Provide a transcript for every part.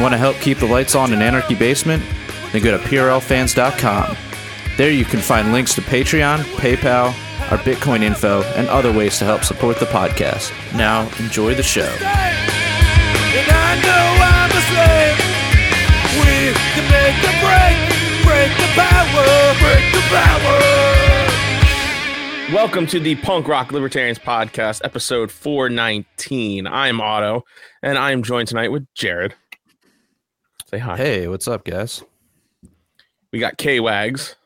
Want to help keep the lights on in Anarchy Basement? Then go to PRLFans.com. There you can find links to Patreon, PayPal, our Bitcoin info, and other ways to help support the podcast. Now, enjoy the show. And I know I'm a slave. We can make the break, break the power, break the power. Welcome to the Punk Rock Libertarians Podcast, episode 419. I'm Otto, and I am joined tonight with Jared. Say hi. Hey, what's up, guys? We got K Wags.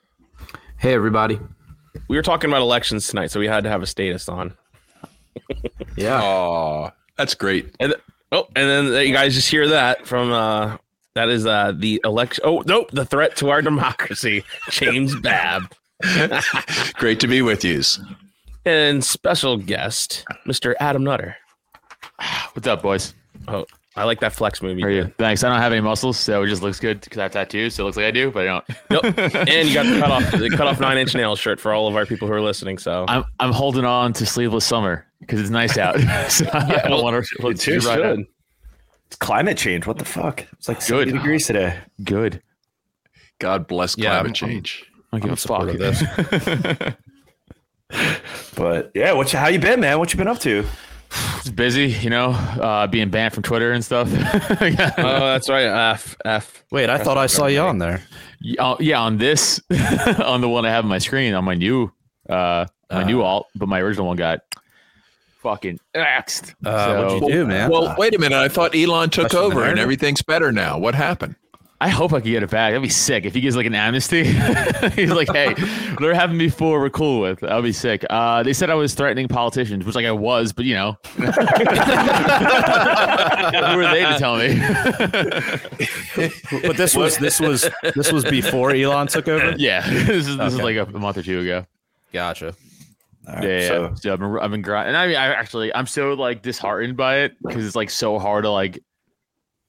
Hey, everybody. We were talking about elections tonight, so we had to have a status on. Yeah. Oh, that's great. And oh, and then you guys just hear that from uh that is uh the election. Oh nope, the threat to our democracy, James Babb, Great to be with you. and special guest, Mr. Adam Nutter. What's up, boys? Oh, I like that flex movie. How are you? Thanks. I don't have any muscles, so it just looks good because I have tattoos, so it looks like I do, but I don't. Nope. and you got the cut off the cut off nine inch nail shirt for all of our people who are listening. So I'm I'm holding on to sleeveless summer because it's nice out. so I don't want to. It too should. It's climate change. What the fuck? It's like 70 Good. degrees today. Good. God bless Yeah, climate I'm- change. I don't give a fuck. supportive of this. But yeah, what you, how you been, man? What you been up to? It's busy, you know, uh, being banned from Twitter and stuff. yeah. Oh, that's right. F F. Wait, I thought I saw you on there. Uh, yeah, on this, on the one I have on my screen, on my new, uh, my new alt, but my original one got fucking axed. Uh, what'd So- you do, man? Well, wait a minute. I thought Elon took over and everything's better now. What happened? I hope I can get it back. That'd be sick. If he gives like an amnesty, he's like, "Hey, whatever happened before, we're cool with." That'd be sick. Uh, they said I was threatening politicians, which like I was, but you know, who were they to tell me? but this was this was this was before Elon took over. yeah, this is this is like a month or two ago. Gotcha. Right, Yeah, yeah. so So, I've been I've been grinding, and I mean, I actually I'm so like disheartened by it because it's like so hard to like.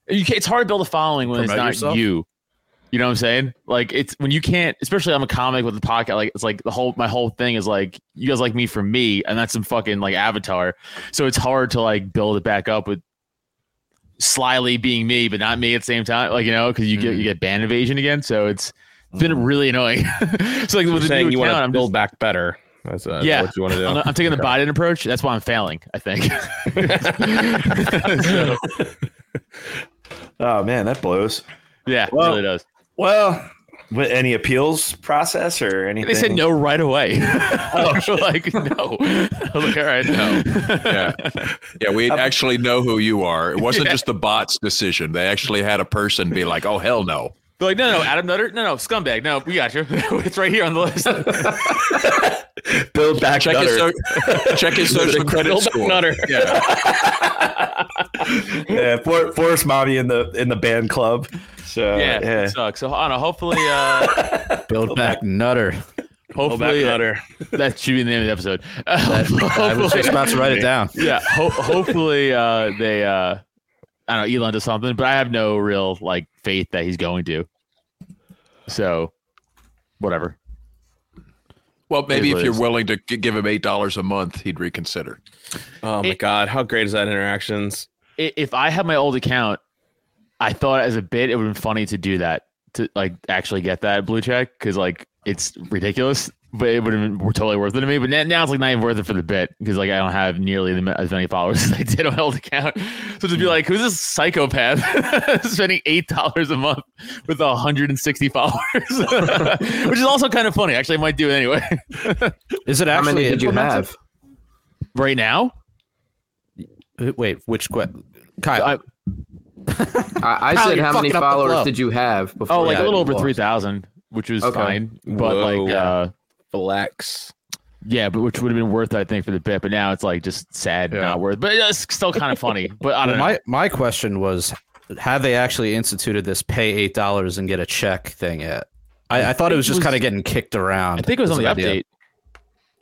It's hard to build a following when Promote it's not yourself? you. You know what I'm saying? Like it's when you can't, especially I'm a comic with the podcast. Like it's like the whole my whole thing is like you guys like me for me, and that's some fucking like avatar. So it's hard to like build it back up with slyly being me, but not me at the same time. Like you know, because you Mm. get you get ban evasion again. So it's it's been really annoying. so like You're with the saying new you want to I'm build just, back better. That's uh, Yeah. what you want to do. I'm, I'm taking the Biden approach. That's why I'm failing. I think. So, oh man, that blows. yeah, Well, it really does. Well, what, any appeals process or anything? They said no right away. oh, like no. I was like, all right, no. Yeah. Yeah, we um, actually know who you are. It wasn't just the bot's decision. They actually had a person be like, oh, hell no. They're like, no, no, Adam Nutter, no, no, scumbag, no, we got you. it's right here on the list. build back Check his, Nutter. so- check his social credit Build back score. Nutter. Yeah. yeah, For, Forest Mommy in the in the band club. So yeah, yeah, it sucks. So I don't know. Hopefully, uh, Build back Nutter. Build back hopefully uh, Nutter. that should be the name of the episode. I was just about to write it down. yeah, ho- hopefully uh, they, uh, I don't know, Elon does something, but I have no real like faith that he's going to. So, whatever. Well, maybe if you're willing to give him $8 a month, he'd reconsider. Oh my It- god, how great is that interactions? if I had my old account, I thought as a bit it would have been funny to do that to like actually get that blue check because like it's ridiculous, but it would have been totally worth it to me. But now, now it's like not even worth it for the bit because like I don't have nearly the, as many followers as I did on my old account. So to be like, who's this psychopath spending eight dollars a month with hundred and sixty followers, which is also kind of funny. Actually, I might do it anyway. Is it actually? How actually many did you have? right now, Uh, Wait, which que- Kyle? I- I, I said how many fucking up the followers did you have before? oh, like a little over lost? three thousand, which was Okay. fine. But Whoa. like, uh, Flex. Yeah, but which would have been worth it, I think, for the bit. But now it's like just sad, Yeah. not worth. But it's still kind of funny. But I don't know. my my question was, have they actually instituted this pay eight dollars and get a check thing yet? I, I thought it was just was- kind of getting kicked around. I think it was on the update. idea.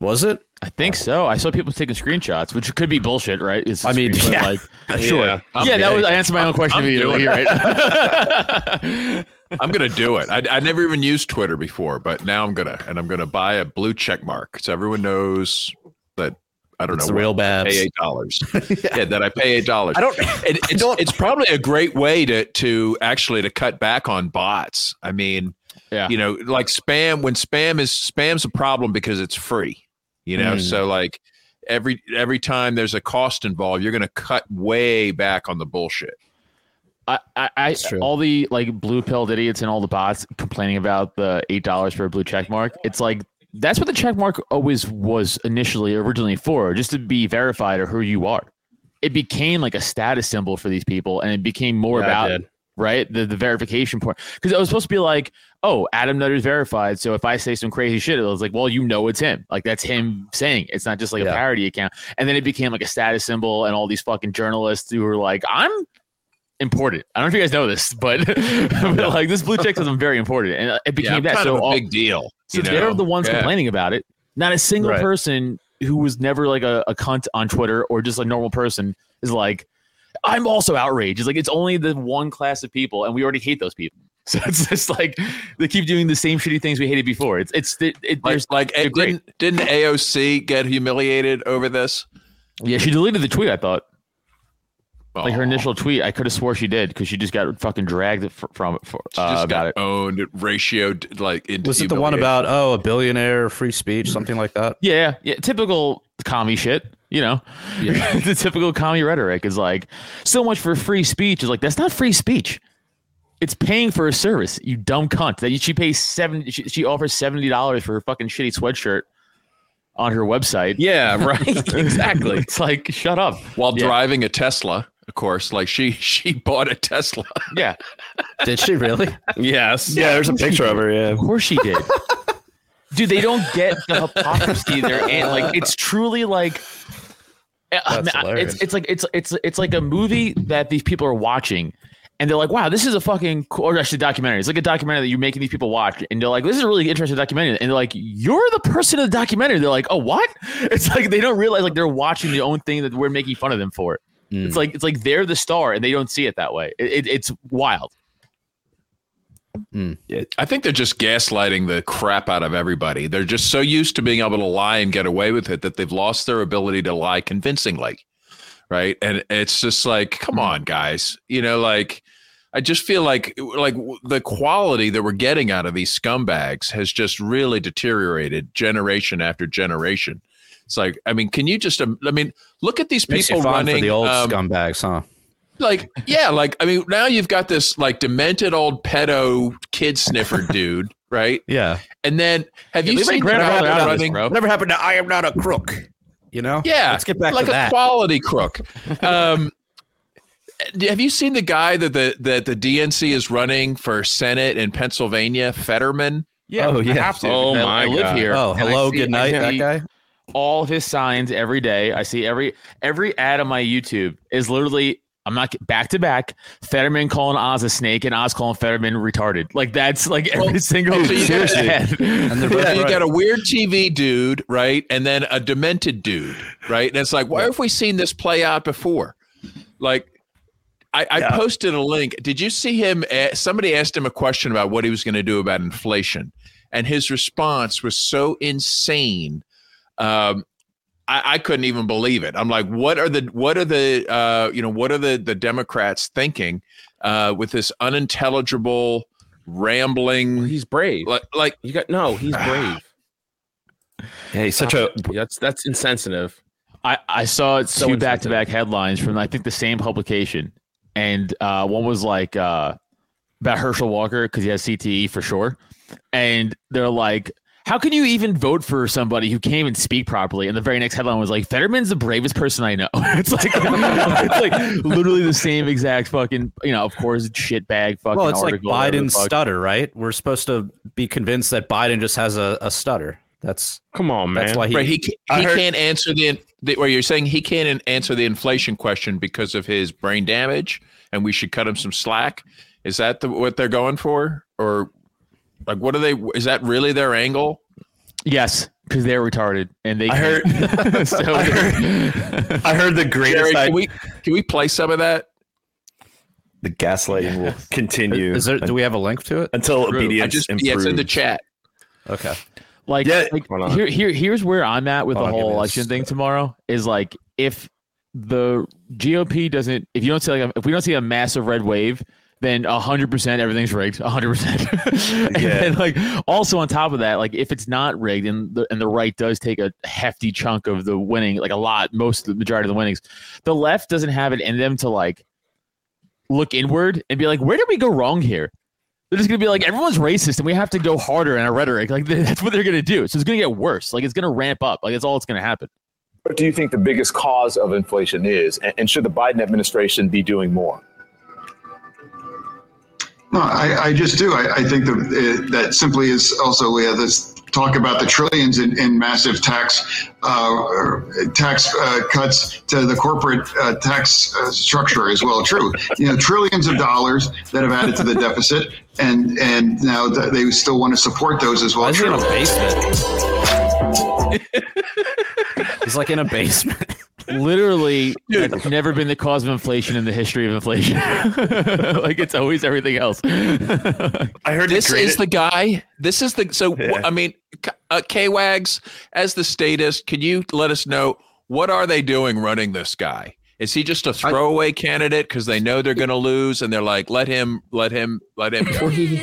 Update. Was it? I think so. I saw people taking screenshots, which could be bullshit, right? It's a I mean, yeah. like, Sure. Yeah. I'm- yeah, that was. I answered my own question I'm immediately. doing You're right. I'm gonna do it. I, I never even used Twitter before, but now I'm gonna, and I'm gonna buy a blue check mark so everyone knows that I don't It's know. the real what, Babs. Pay eight dollars. yeah. that I pay eight dollars. I don't. It, it's, it's probably a great way to to actually to cut back on bots. I mean, Yeah. you know, like spam when spam is spam's a problem because it's free. You know, Mm. so like every every time there's a cost involved, you're going to cut way back on the bullshit. I, I, I all the like blue pilled idiots and all the bots complaining about the eight dollars for a blue check mark. It's like that's what the check mark always was initially originally for, just to be verified or who you are. It became like a status symbol for these people, and it became more Yeah, about did. Right the the verification part because it was supposed to be like, oh, Adam Nutter's verified, so if I say some crazy shit, it was like, well, you know, it's him. Like that's him saying it. it's not just like a parody account. And then it became like a status symbol, and all these fucking journalists who were like, I'm important. I don't know if you guys know this, but, but like this blue check says I'm very important, and it became yeah, that. So all, big deal. so you they're the ones Yeah. complaining about it. Not a single Right. person who was never like a, a cunt on Twitter or just a normal person is like, I'm also outraged. It's like it's only the one class of people, and we already hate those people. So it's just like they keep doing the same shitty things we hated before. It's it's it, it, Like, there's like they're it didn't didn't AOC get humiliated over this? yeah. She deleted the tweet. I thought like her initial tweet. I could have swore she did because she just got fucking dragged fr- from it for, She uh, just got it. owned, ratioed like into Was it the one about oh a billionaire free speech something like that? Yeah, yeah, yeah. Typical commie shit, you know. the typical commie rhetoric is like so much for free speech. Is like that's not free speech. It's paying for a service. You dumb cunt. That she pays seven. She, she offers seventy dollars for her fucking shitty sweatshirt on her website. Yeah, right. exactly. it's like shut up. while Yeah. driving a Tesla? Of course, like she she bought a Tesla. Yeah, Did she really? Yes. Yeah, there's a picture of her. Yeah. of course she did. Dude, they don't get the hypocrisy there, and like it's truly like. I mean, That's I- hilarious. it's it's like it's it's it's like a movie that these people are watching, and they're like, "Wow, this is a fucking cool." Or actually, documentary. It's like a documentary that you're making these people watch, and they're like, "This is a really interesting documentary," and they're like, "You're the person in the documentary." They're like, "Oh, what?" It's like they don't realize like they're watching the own thing that we're making fun of them for. It's Mm. like it's like they're the star, and they don't see it that way. It, it, it's wild. I think they're just gaslighting the crap out of everybody. They're just so used to being able to lie and get away with it that they've lost their ability to lie convincingly. Right. And it's just like, come on, guys. You know, like I just feel like like the quality that we're getting out of these scumbags has just really deteriorated generation after generation. It's like, I mean, can you just, um, I mean, look at these people running the old um, scumbags, huh? Like yeah like i mean now you've got this like demented old pedo kid sniffer dude right Yeah. and then have you seen the grandfather guy out of this, bro. Never happened to I am not a crook. You know? yeah Let's get back like to a that. quality crook um have you seen the guy that the that the dnc is running for senate in pennsylvania fetterman Yeah, Oh, I have to. Oh, I, I my live God. here. Oh, hello, good night, that guy. All his signs every day. I see every every ad on my YouTube is literally. I'm not back to back. Fetterman calling Oz a snake and Oz calling Fetterman retarded. Like that's like every single so you got- And the Yeah, you got a weird TV dude, right? And then a demented dude, right? And it's like, why have we seen this play out before? Like, I, I Yeah. posted a link. Did you see him? Somebody asked him a question about what he was going to do about inflation, and his response was so insane. Um, I, I couldn't even believe it. I'm like, what are the what are the uh, you know what are the the Democrats thinking uh, with this unintelligible rambling He's brave. like like You got no. He's brave. Yeah, he's such a. That's that's insensitive. I, I saw So two back to back headlines from I think the same publication, and uh, one was like uh, about Herschel Walker because he has CTE for sure, and they're like, "How can you even vote for somebody who can't even speak properly?" And the very next headline was like, "Fetterman's the bravest person I know." it's like it's like literally the same exact fucking you know of course shit bag fucking. Well, it's like article, whatever the Biden's stutter, right? We're supposed to be convinced that Biden just has a, a stutter. That's Come on, man. that's why he. right he ca- he heard- can't answer the, the where you're saying he can't answer the inflation question because of his brain damage and we should cut him some slack is that the, what they're going for or like what are they is that really their angle Yes, because they're retarded and they. I heard- so I heard- I heard the greatest. Jerry, I, can we can we play some of that the gaslighting will continue is there? Do we have a link to it? until True. obedience I just improves. yeah it's in the chat Okay. Like, Yeah. like here, here, here's where I'm at with Hold the whole me election thing tomorrow. Is like if the GOP doesn't, if you don't see like, a, if we don't see a massive red wave, then hundred percent everything's rigged. hundred percent. And Yeah. then like also on top of that, like if it's not rigged and the and the right does take a hefty chunk of the winning, like a lot, most of the majority of the winnings, the left doesn't have it in them to like look inward and be like, where did we go wrong here? They're just gonna be like, everyone's racist, and we have to go harder in our rhetoric. Like that's what they're gonna do. So it's gonna get worse. Like it's gonna ramp up. Like that's all that's gonna happen. What do you think the biggest cause of inflation is? And, and should the Biden administration be doing more? No, I, I just do. I, I think that uh, that simply is also we have this talk about the trillions in, in massive tax uh, tax uh, cuts to the corporate uh, tax uh, structure as well. True, you know, trillions of dollars that have added to the deficit, and and now th- they still want to support those as well. Why is he in a basement? He's like in a basement. Literally, that's never been the cause of inflation in the history of inflation. like it's always everything else. I heard This the is the guy. This is the so. Yeah. I mean, K- uh, K-Wags as the statist. Can you let us know what are they doing running this guy? Is he just a throwaway candidate because they know they're going to lose and they're like, let him, let him, let him. Well, he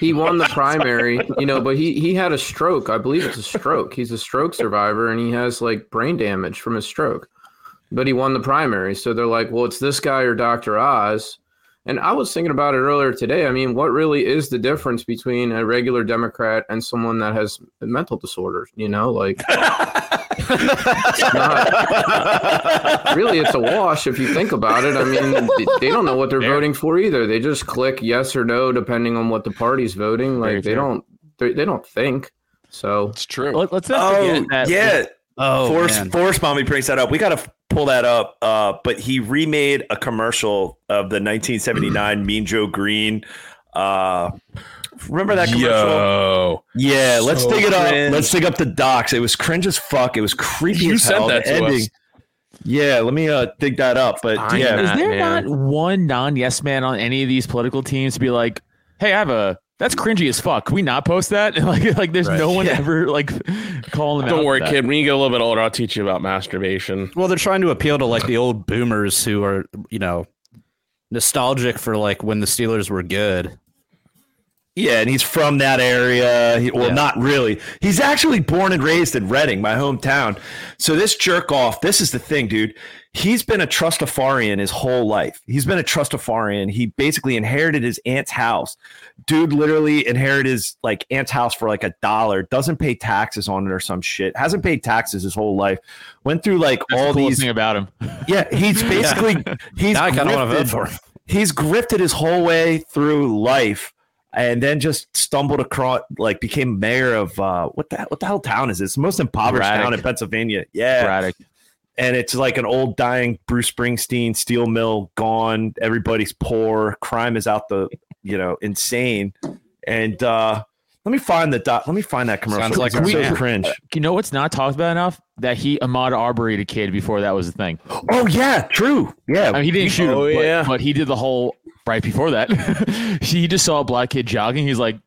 he won the primary, you know, but he he had a stroke. I believe it's a stroke. He's a stroke survivor, and he has like brain damage from his stroke. But he won the primary, so they're like, well, it's this guy or Dr. Oz. And I was thinking about it earlier today. I mean, what really is the difference between a regular Democrat and someone that has mental disorders? You know, like it's not really it's a wash if you think about it. I mean, they don't know what they're Fair. voting for either. They just click yes or no depending on what the party's voting. Very Like they fair. don't they, they don't think. So It's true. Let, us not Oh forget that. yeah, Oh, Forrest man. Forrest Mommy brings that up. We got to pull that up. Uh, but he remade a commercial of the 1979 Mean Joe Greene. Uh, remember that commercial? Yo, Yeah, let's So dig it up. cringe. Let's dig up the docs. It was cringe as fuck. It was creepy. You as sent hell. that The to us. Yeah, let me uh, dig that up. But I yeah, know. Is there man. not one non yes man on any of these political teams to be like, hey, I have a that's cringy as fuck. Can we not post that? like, like there's no one Yeah. ever like calling them out. don't worry, that. kid. When you get a little bit older, I'll teach you about masturbation. Well, they're trying to appeal to like the old boomers who are, you know, nostalgic for like when the Steelers were good. Yeah, and he's from that area. He, well, Yeah. not really. He's actually born and raised in Reading, my hometown. So this jerk off, this is the thing, dude. He's been a trustafarian his whole life. He's been a trustafarian. He basically inherited his aunt's house. Dude literally inherited his like aunt's house for like a dollar. Doesn't pay taxes on it or some shit. Hasn't paid taxes his whole life. Went through like That's all the coolest these. thing about him. Yeah, he's basically he's Now I kind of want to vote for him. he's grifted his whole way through life and then just stumbled across like became mayor of uh what the what the hell town is this? The most impoverished Braddock. town in Pennsylvania. Yeah. Braddock. And it's like an old dying Bruce Springsteen steel mill gone. Everybody's poor. Crime is out the you know, insane. And uh let me find the dot let me find that commercial. Sounds like so cringe. You know what's not talked about enough? That he Ahmaud Arbery a kid before that was a thing. Oh yeah, true. Yeah. I mean, he didn't shoot him, Oh, but, yeah. but he did the whole right before that. he just saw a black kid jogging. He's like,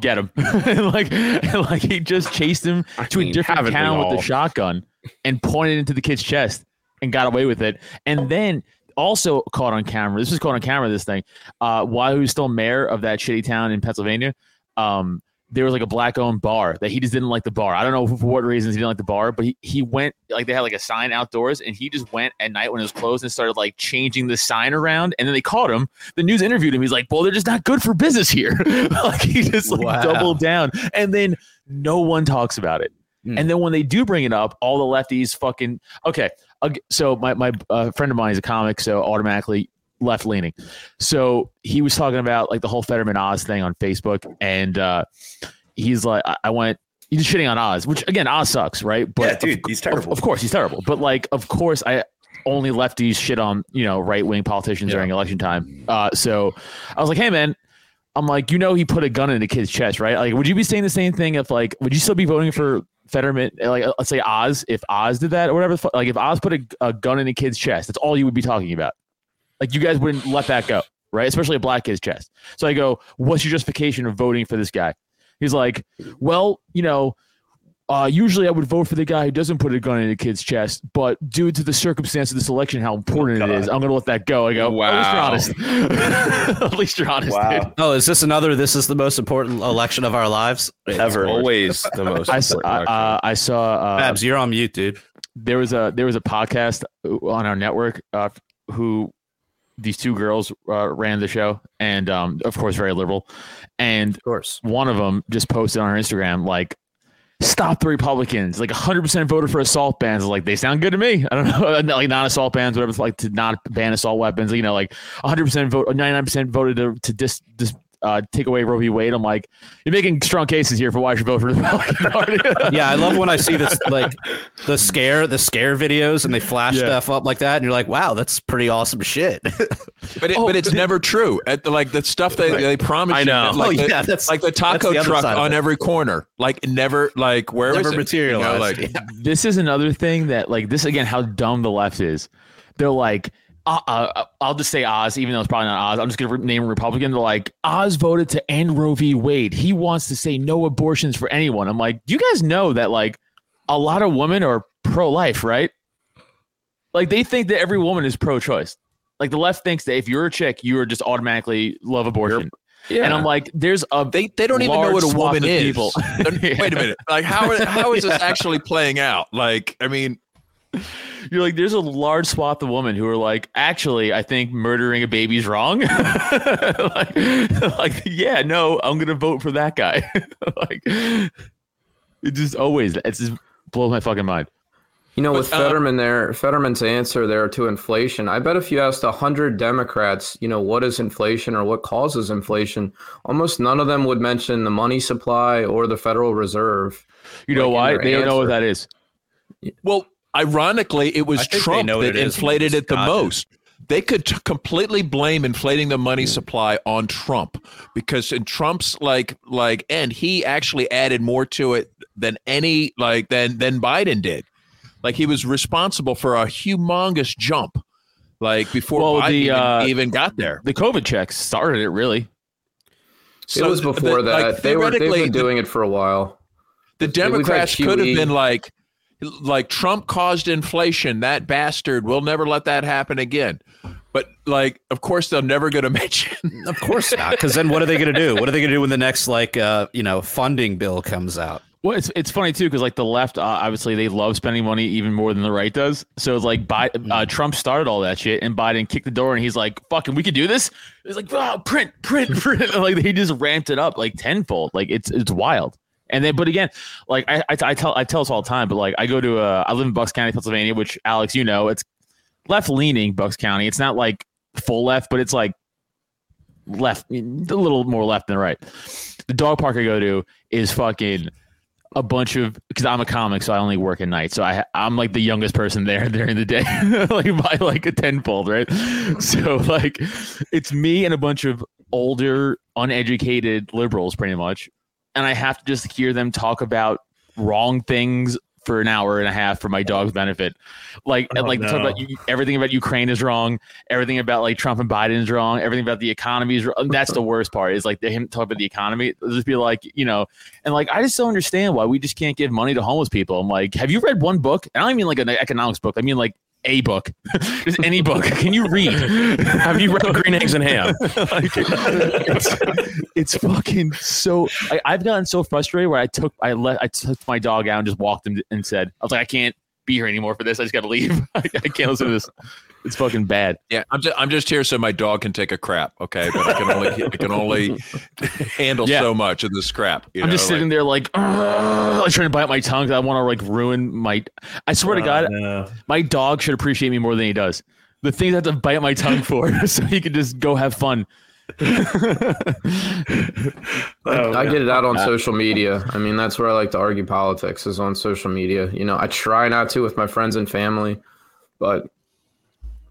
get him. and like, and like he just chased him I to a different town with the shotgun and pointed into the kid's chest and got away with it. And then also caught on camera. This was caught on camera. This thing, uh, while he was still mayor of that shitty town in Pennsylvania. Um, there was like a black owned bar that he just didn't like the bar. I don't know for what reasons he didn't like the bar, but he, he went like they had like a sign outdoors and he just went at night when it was closed and started like changing the sign around. And then they caught him. The news interviewed him. He's like, well, they're just not good for business here. like he just like Wow. doubled down. And then no one talks about it. Hmm. And then when they do bring it up, all the lefties fucking okay. So my my uh, friend of mine is a comic, so automatically left leaning. So he was talking about like the whole Fetterman Oz thing on Facebook, and uh, he's like, I, I went. He's shitting on Oz, which again, Oz sucks, right? yeah, of- dude, he's terrible. of course, he's terrible. But like, of course, I only lefties shit on you know right wing politicians during election time. Uh, so I was like, hey man, I'm like, you know, he put a gun in the kid's chest, right? Like, would you be saying the same thing if like, would you still be voting for Fetterman? Like, uh, let's say Oz, if Oz did that or whatever. Like, if Oz put a, a gun in a kid's chest, that's all you would be talking about. Like, you guys wouldn't let that go, right? Especially a black kid's chest. So I go, what's your justification of voting for this guy? He's like, well, you know, uh, usually I would vote for the guy who doesn't put a gun in a kid's chest, but due to the circumstance of this election, how important it is, I'm going to let that go. I go, Wow. at least you're honest. at least you're honest, dude. Wow. Oh, is this another? This is the most important election of our lives. Ever. Always the most. Important I- election. uh, I saw uh, Babs, you're on mute, dude. there was a there was a podcast on our network uh, who these two girls uh, ran the show and um, of course very liberal and Of course. one of them just posted on her instagram like stop the republicans. Like 100% voted for assault bans. Like they sound good to me. I don't know. Like non-assault bans whatever it's like to not ban assault weapons. You know like 100% vote 99% voted to, to dis, dis uh, take away Roe v. Wade. I'm like, you're making strong cases here for why I should vote for the Republican Party. Yeah, I love when I see this like the scare, the scare videos, and they flash Yeah. stuff up like that, and you're like, wow, that's pretty awesome shit. But it, Oh, but it's the- never true. At the, like the stuff that they promise. I you, know. Like oh the, yeah, that's like the that's taco the truck on it. every corner. Like never. Like where never was it? You know, materialized. like Yeah. this is another thing that like this again how dumb the left is they're like uh, uh, i'll just say oz even though it's probably not oz i'm just going to re- name a republican they're like oz voted to end roe v wade he wants to say no abortions for anyone i'm like do you guys know that like a lot of women are pro-life right like they think that every woman is pro-choice like the left thinks that if you're a chick you are just automatically love abortion yeah. and i'm like there's a they they don't even know what a woman is. people. They're- Wait a minute. Like how how is this actually playing out? Like I mean, You're like, there's a large swath of women who are like, actually, I think murdering a baby's wrong. like, like, yeah, no, I'm gonna vote for that guy. like, it just always, it just blows my fucking mind. You know, But, with uh, Fetterman there, Fetterman's answer there to inflation, I bet if you asked 100 Democrats, you know, what is inflation or what causes inflation, almost none of them would mention the money supply or the Federal Reserve. You know Like, why? their They don't know what that is. well, ironically, it was Trump that it is. inflated it the just dodged it. most. They could t- completely blame inflating the money supply on Trump because in Trump's like like end, he actually added more to it than any like than than Biden did. Like he was responsible for a humongous jump, like before Well, Biden the, even, uh, even got there. The COVID checks started it really. it was before the- that. like, they were they've theoretically, been the- doing it for a while. the Democrats could have been like, like Trump caused inflation. That bastard. We'll never let that happen again. But like, of course, they're never going to mention. Of course not, because then what are they going to do? What are they going to do when the next like uh you know funding bill comes out? Well, it's it's funny too because like the left, uh, obviously they love spending money even more than the right does. So it's like Bi- uh, Trump started all that shit, and Biden kicked the door, and he's like, "Fucking, we could do this." It's like, oh, print, print, print. like he just ramped it up like tenfold. Like it's it's wild. And then, but again, like I, I, I tell I tell us all the time, but like I go to uh, I live in Bucks County, Pennsylvania, which Alex, you know, it's left leaning Bucks County. It's not like full left, but it's like left, a little more left than right. The dog park I go to is fucking a bunch of because I'm a comic, so I only work at night. So I I'm like the youngest person there during the day, like by like a tenfold, right? So like it's me and a bunch of older, uneducated liberals, pretty much, and I have to just hear them talk about wrong things for an hour and a half for my dog's benefit. Like Oh, like talk about you, everything about Ukraine is wrong, everything about like Trump and Biden is wrong, everything about the economy is wrong. That's the worst part. Is like they him talk about the economy. It'll just be like you know, and like I just don't understand why we just can't give money to homeless people. I'm like, have you read one book? And I don't mean like an economics book. I mean like a book, just any book. Can you read? Have you read Green Eggs and Ham? like, it's, it's fucking so. I, I've gotten so frustrated where I took I let I took my dog out and just walked him and said I was like I can't be here anymore for this. I just got to leave. I, I can't listen to this. It's fucking bad. Yeah, I'm just I'm just here so my dog can take a crap. Okay, but I can only I can only handle Yeah. so much of this crap. You I'm know, just like- sitting there like, "Ugh," like trying to bite my tongue. 'cause I want to like ruin my. I swear to oh, God, no. my dog should appreciate me more than he does. The things I have to bite my tongue for, so he can just go have fun. Oh, I get it out on social media. I mean, that's where I like to argue politics is on social media. You know, I try not to with my friends and family, but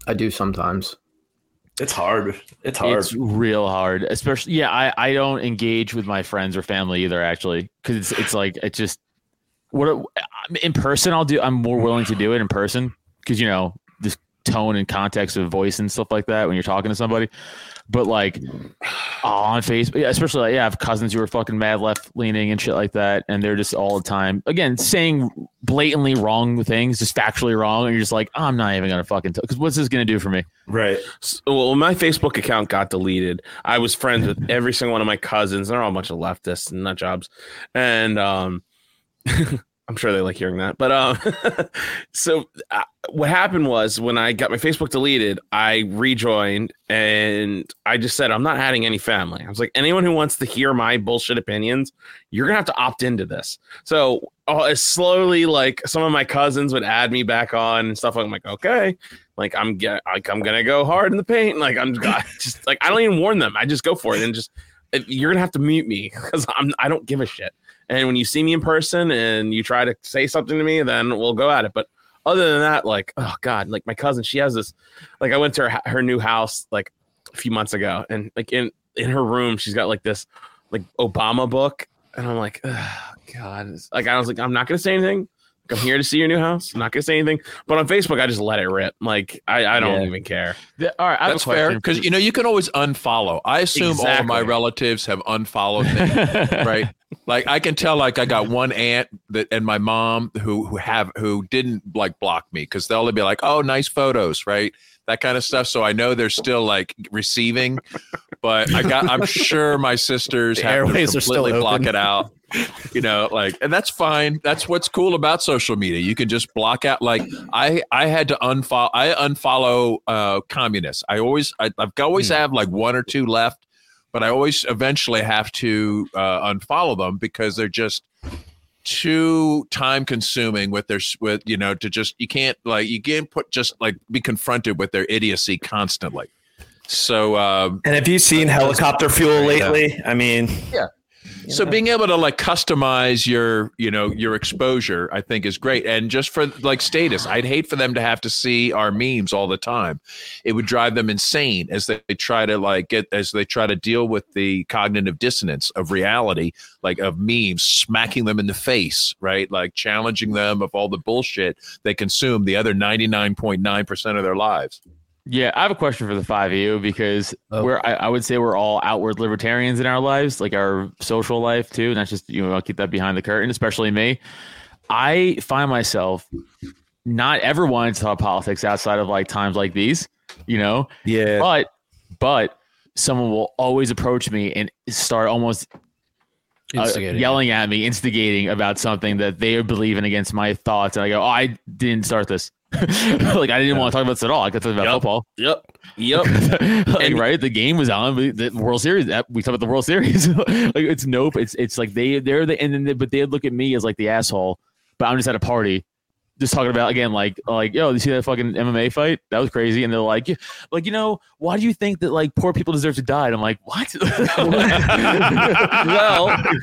I do sometimes. It's hard. It's hard. It's real hard, especially yeah. I I don't engage with my friends or family either, actually, because it's it's like it's just what in person I'll do. I'm more willing to do it in person because you know this tone and context of voice and stuff like that when you're talking to somebody. But like Oh, on Facebook, yeah, especially like, yeah, I have cousins who are fucking mad left leaning and shit like that, and they're just all the time again saying blatantly wrong things, just factually wrong, and you're just like, I'm not even gonna fucking because what's this gonna do for me? Right. So, well, my Facebook account got deleted, I was friends with every single one of my cousins. They're all a bunch of leftists and nut jobs, and um, I'm sure they like hearing that. But um, so uh, what happened was when I got my Facebook deleted, I rejoined and I just said I'm not adding any family. I was like, anyone who wants to hear my bullshit opinions, you're gonna have to opt into this. So uh, slowly, like some of my cousins would add me back on and stuff. I'm like, okay, like I'm get, like I'm gonna go hard in the paint. Like I'm just like I don't even warn them. I just go for it and just you're gonna have to mute me because I'm I don't give a shit. And when you see me in person and you try to say something to me, then we'll go at it. But other than that, like oh god, like my cousin, she has this. Like I went to her her new house like a few months ago, and like in in her room, she's got like this like Obama book, and I'm like, oh, god, like I was like, I'm not gonna say anything. Like, I'm here to see your new house. I'm not gonna say anything. But on Facebook, I just let it rip. Like I, I don't Yeah. even care. The- all right, I have That's a fair because you know you can always unfollow. I assume all of my relatives have unfollowed me, right? Like I can tell, like I got one aunt that and my mom who who have who didn't like block me because they'll be like, "Oh, nice photos," right? That kind of stuff. So I know they're still like receiving, but I got. I'm sure my sisters have to airways are still completely block open. it out. You know, like, and that's fine. That's what's cool about social media. You can just block out. Like, I I had to unfollow. I unfollow uh, communists. I always I, I've always have like one or two left, but I always eventually have to uh, unfollow them because they're just too time consuming with their with you know to just you can't like you can't put just like be confronted with their idiocy constantly. So um, And have you seen helicopter fuel lately? I mean, so being able to like customize your you know your exposure i think is great. And just for like status i'd hate for them to have to see our memes all the time. It would drive them insane as they try to like get as they try to deal with the cognitive dissonance of reality like of memes smacking them in the face right? Like challenging them of all the bullshit they consume the other 99.9% of their lives Yeah, I have a question for the five of you because Oh. we're I, I would say we're all outward libertarians in our lives, like our social life too. Not just you know, I'll keep that behind the curtain, especially me. I find myself not ever wanting to talk politics outside of like times like these, you know. yeah. But but someone will always approach me and start almost uh, yelling at me, instigating about something that they are believing against my thoughts, and I go, "Oh, I didn't start this. like I didn't want to talk about this at all. I could talk about Yep. football." Yep. Yep. like, And- right, the game was on. The World Series. We talked about the World Series. like it's nope. It's it's like they they're the and then they, but they look at me as like the asshole. But I'm just at a party, just talking about again like like yo, you see that fucking MMA fight? That was crazy. And they're like, like you know, why do you think that like poor people deserve to die? And I'm like, what? well,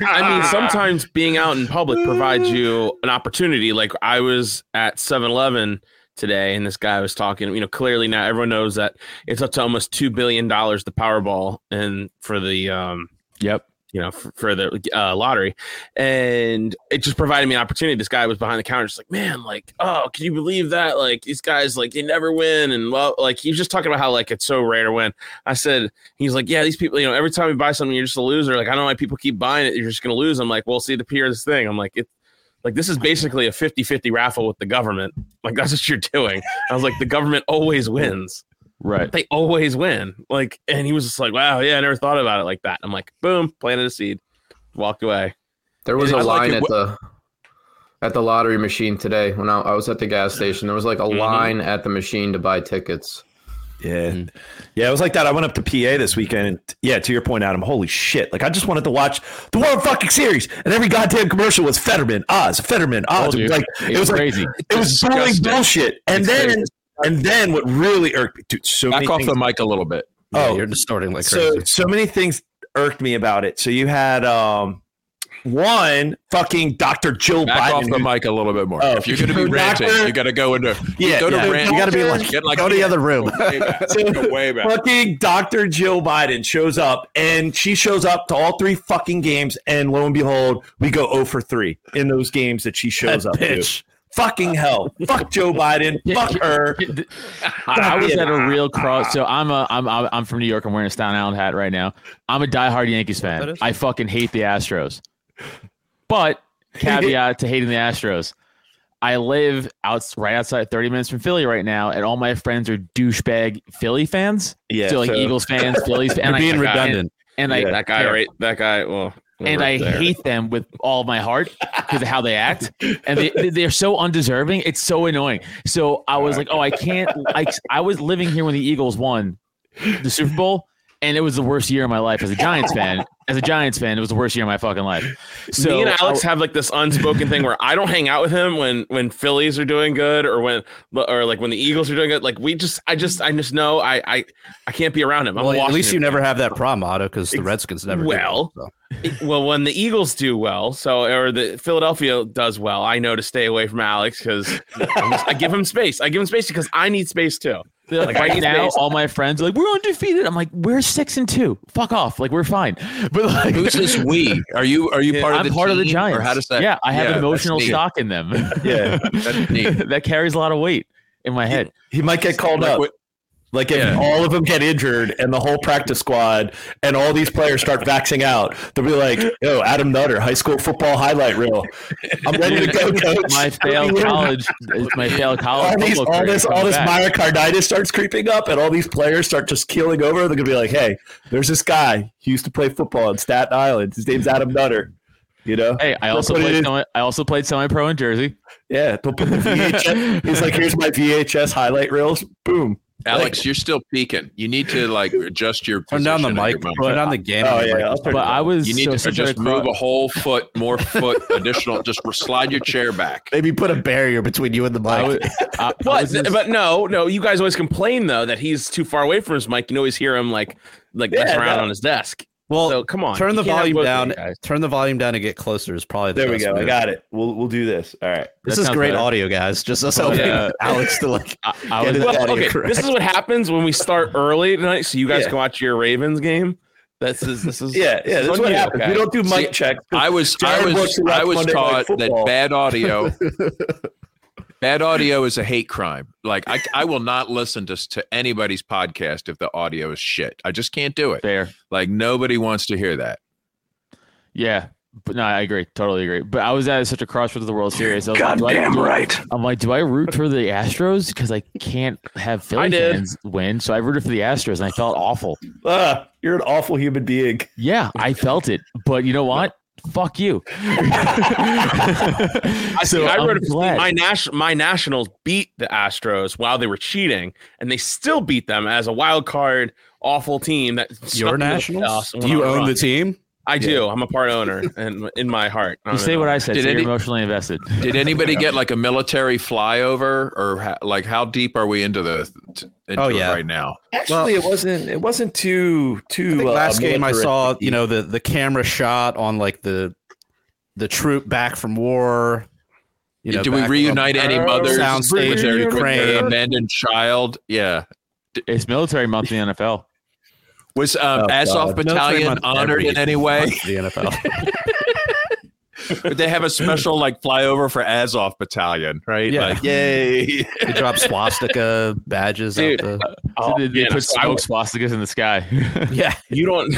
I mean, sometimes being out in public provides you an opportunity. Like I was at 7 Eleven today, and this guy was talking. You know, clearly now everyone knows that it's up to almost $2 billion the Powerball and for the, um, yep. you know, for, for the uh, lottery. And it just provided me an opportunity. This guy was behind the counter, just like, man, like, oh, can you believe that? Like, these guys, like, they never win. And well, like, he was just talking about how, like, it's so rare to win. I said, he's like, yeah, these people, you know, every time you buy something, you're just a loser. Like, I don't know why people keep buying it. You're just to lose. I'm like, well, see, the peer this thing. I'm like, it, like, this is basically a 50 50 raffle with the government. Like, that's what you're doing. I was like, the government always wins Right. they always win. Like, and he was just like, wow, yeah, I never thought about it like that. I'm like, boom, planted a seed, walked away. There was I a like line it at wh- the at the lottery machine today when I, I was at the gas station. There was like a Mhm. line at the machine to buy tickets. Yeah. Yeah, it was like that. I went up to PA this weekend. And yeah, to your point, Adam, holy shit. Like, I just wanted to watch the World fucking Series. And every goddamn commercial was Fetterman, Oz, Fetterman, Oz. It was like, it was like, crazy. it was bullying bullshit. And It's then, crazy. and then what really irked me, dude, so back many off things- the mic a little bit Yeah, Oh. you're distorting like so crazy. so many things irked me about it. So you had um one fucking Dr. Joe back Biden. off the mic a little bit more Oh. if you're going to be ranting Doctor- you got to go into Yeah, go to yeah. rant You gotta be like, get like go to the other room. way back, go way back. fucking Dr. Jill Biden shows up and she shows up to all three fucking games and lo and behold, we go 0 for 3 in those games that she shows That up to. bitch. Fucking hell. Fuck Joe Biden. Fuck her. I, I was at a real cross. So I'm a I'm I'm I'm from New York. I'm wearing a Staten Island hat right now. I'm a diehard Yankees fan. I fucking hate the Astros. But caveat to hating the Astros, I live out right outside 30 minutes from Philly right now, and all my friends are douchebag Philly fans. Yeah. so like so- Eagles fans, Phillies fans. You're and I- being and- redundant. And, I that guy, yeah. right? That guy. Well, and I there. hate them with all my heart because of how they act, and they they- they're so undeserving. It's so annoying. So I was like, oh, I can't. Like I was living here when the Eagles won the Super Bowl, and it was the worst year of my life as a Giants fan. As a Giants fan, it was the worst year of my fucking life. So me and Alex have like this unspoken thing where I don't hang out with him when when Phillies are doing good or when or like when the Eagles are doing good. Like we just, I just, I just know I I I can't be around him. I'm Well, at least you Washington never have that problem, Otto, because the Redskins never. do Well, so. well when the Eagles do well, so or the Philadelphia does well. I know to stay away from Alex because I give him space. I give him space because I need space too. Like, Like, right now, all my friends are like, we're undefeated. I'm like, we're six and two. Fuck off. Like, we're fine. But like, Who's this we? Are you are you part of I'm the part of the team, Giants. Or how does that? Yeah, I have Yeah, emotional stock in them. Yeah. That's neat. that carries a lot of weight in my head. He might get called Like up. Like if Yeah. all of them get injured and the whole practice squad and all these players start vaxing out, they'll be like, "Yo, Adam Nutter, high school football highlight reel. I'm ready to go, coach." my failed college, it's my failed college. all these, all this, all this back. myocarditis starts creeping up, and all these players start just keeling over. They're gonna be like, "Hey, there's this guy. He used to play football in Staten Island. His name's Adam Nutter." You know? Hey, I also played. Semi, I also played semi-pro in Jersey. Yeah, they'll put the VHS. He's like, "Here's my VHS highlight reels." Boom. Alex, you're still peaking. You need to like adjust your Turn down the mic. your mouth. Turn down the game. Oh on the yeah, mic. I'll But I was You need so to such just move cro- a whole foot, more foot, additional. Just slide your chair back. Maybe put a barrier between you and the mic. I was, I, I But was just- but no, no, you guys always complain though that he's too far away from his mic. You can always hear him like like Yeah, messing around no. on his desk. Well, So come on, turn the volume down. guys. Turn the volume down to get closer is probably the There we best go. I got it. We'll we'll do this. All right. This That is great better. audio, guys. Just us helping Yeah. Alex to like. I, I Get was. Well, audio okay, correct. this is what happens when we start early tonight, so you guys Yeah. can watch your Ravens game. This is this is Yeah, yeah. That's on what you, happens. okay? We don't do mic See, checks. I was I was I was Monday Night taught that bad audio bad audio is a hate crime. Like I I will not listen to to anybody's podcast if the audio is shit. I just can't do it. fair. Like nobody wants to hear that. Yeah. But no, I agree. Totally agree. But I was at such a crossroads of the World Series. I was like, do I- Goddamn right. I'm like, do I root for the Astros? Because I can't have Philly did. fans win. So I rooted for the Astros and I felt awful. Ah, you're an awful human being. Yeah, I felt it. But you know what? Fuck you. I. So I wrote it. glad. My national my Nationals beat the Astros while they were cheating, and they still beat them as a wild card awful team. That Your into the Nationals? Do you own run. the team? I do. I'm a part owner, and in my heart, You say what I said. Did so you're emotionally invested. Did anybody get like a military flyover or ha- like how deep are we into the into Oh, yeah. right now? Actually, it wasn't. It wasn't too too. I think uh, last game I saw, you know, the the camera shot on like the the troop back from war. You know, do we reunite any mothers Soundstage with their, with their Ukraine. abandoned child? Yeah. It's military month in the NFL. Was um, Oh, Azov God. Battalion month honored in any way? The NFL. Did they have a special like flyover for Azov Battalion? Right? Yeah. Like, yay! they drop swastika badges Dude, out the. Oh, they, they man, put so smoke swastikas in the sky. Yeah, you don't.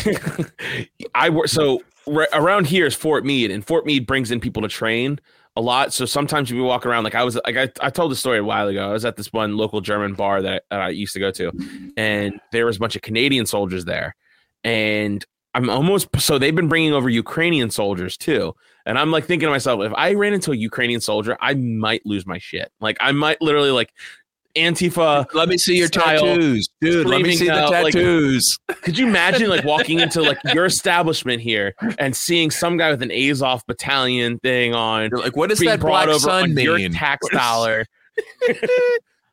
I work so right around here is Fort Meade, and Fort Meade brings in people to train a lot. So sometimes we walk around like I was like I, I told the story a while ago. I was at this one local German bar that I, I used to go to, and there was a bunch of Canadian soldiers there, and I'm almost so they've been bringing over Ukrainian soldiers too. And I'm like thinking to myself, if I ran into a Ukrainian soldier, I might lose my shit. Like I might literally like Antifa. let me see your Style, tattoos, dude. Let me screaming see the out, like- tattoos. Could you imagine like walking into like your establishment here and seeing some guy with an Azov battalion thing on You're like, what does that brought black over sun on your tax What is- dollar?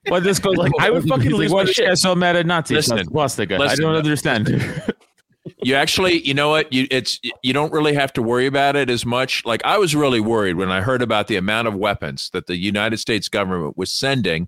But this goes Like, I would fucking He's lose why my is this shit. guy so mad at Nazis? Listen, swastika. I don't understand. You actually, you know what? You it's you don't really have to worry about it as much. Like I was really worried when I heard about the amount of weapons that the United States government was sending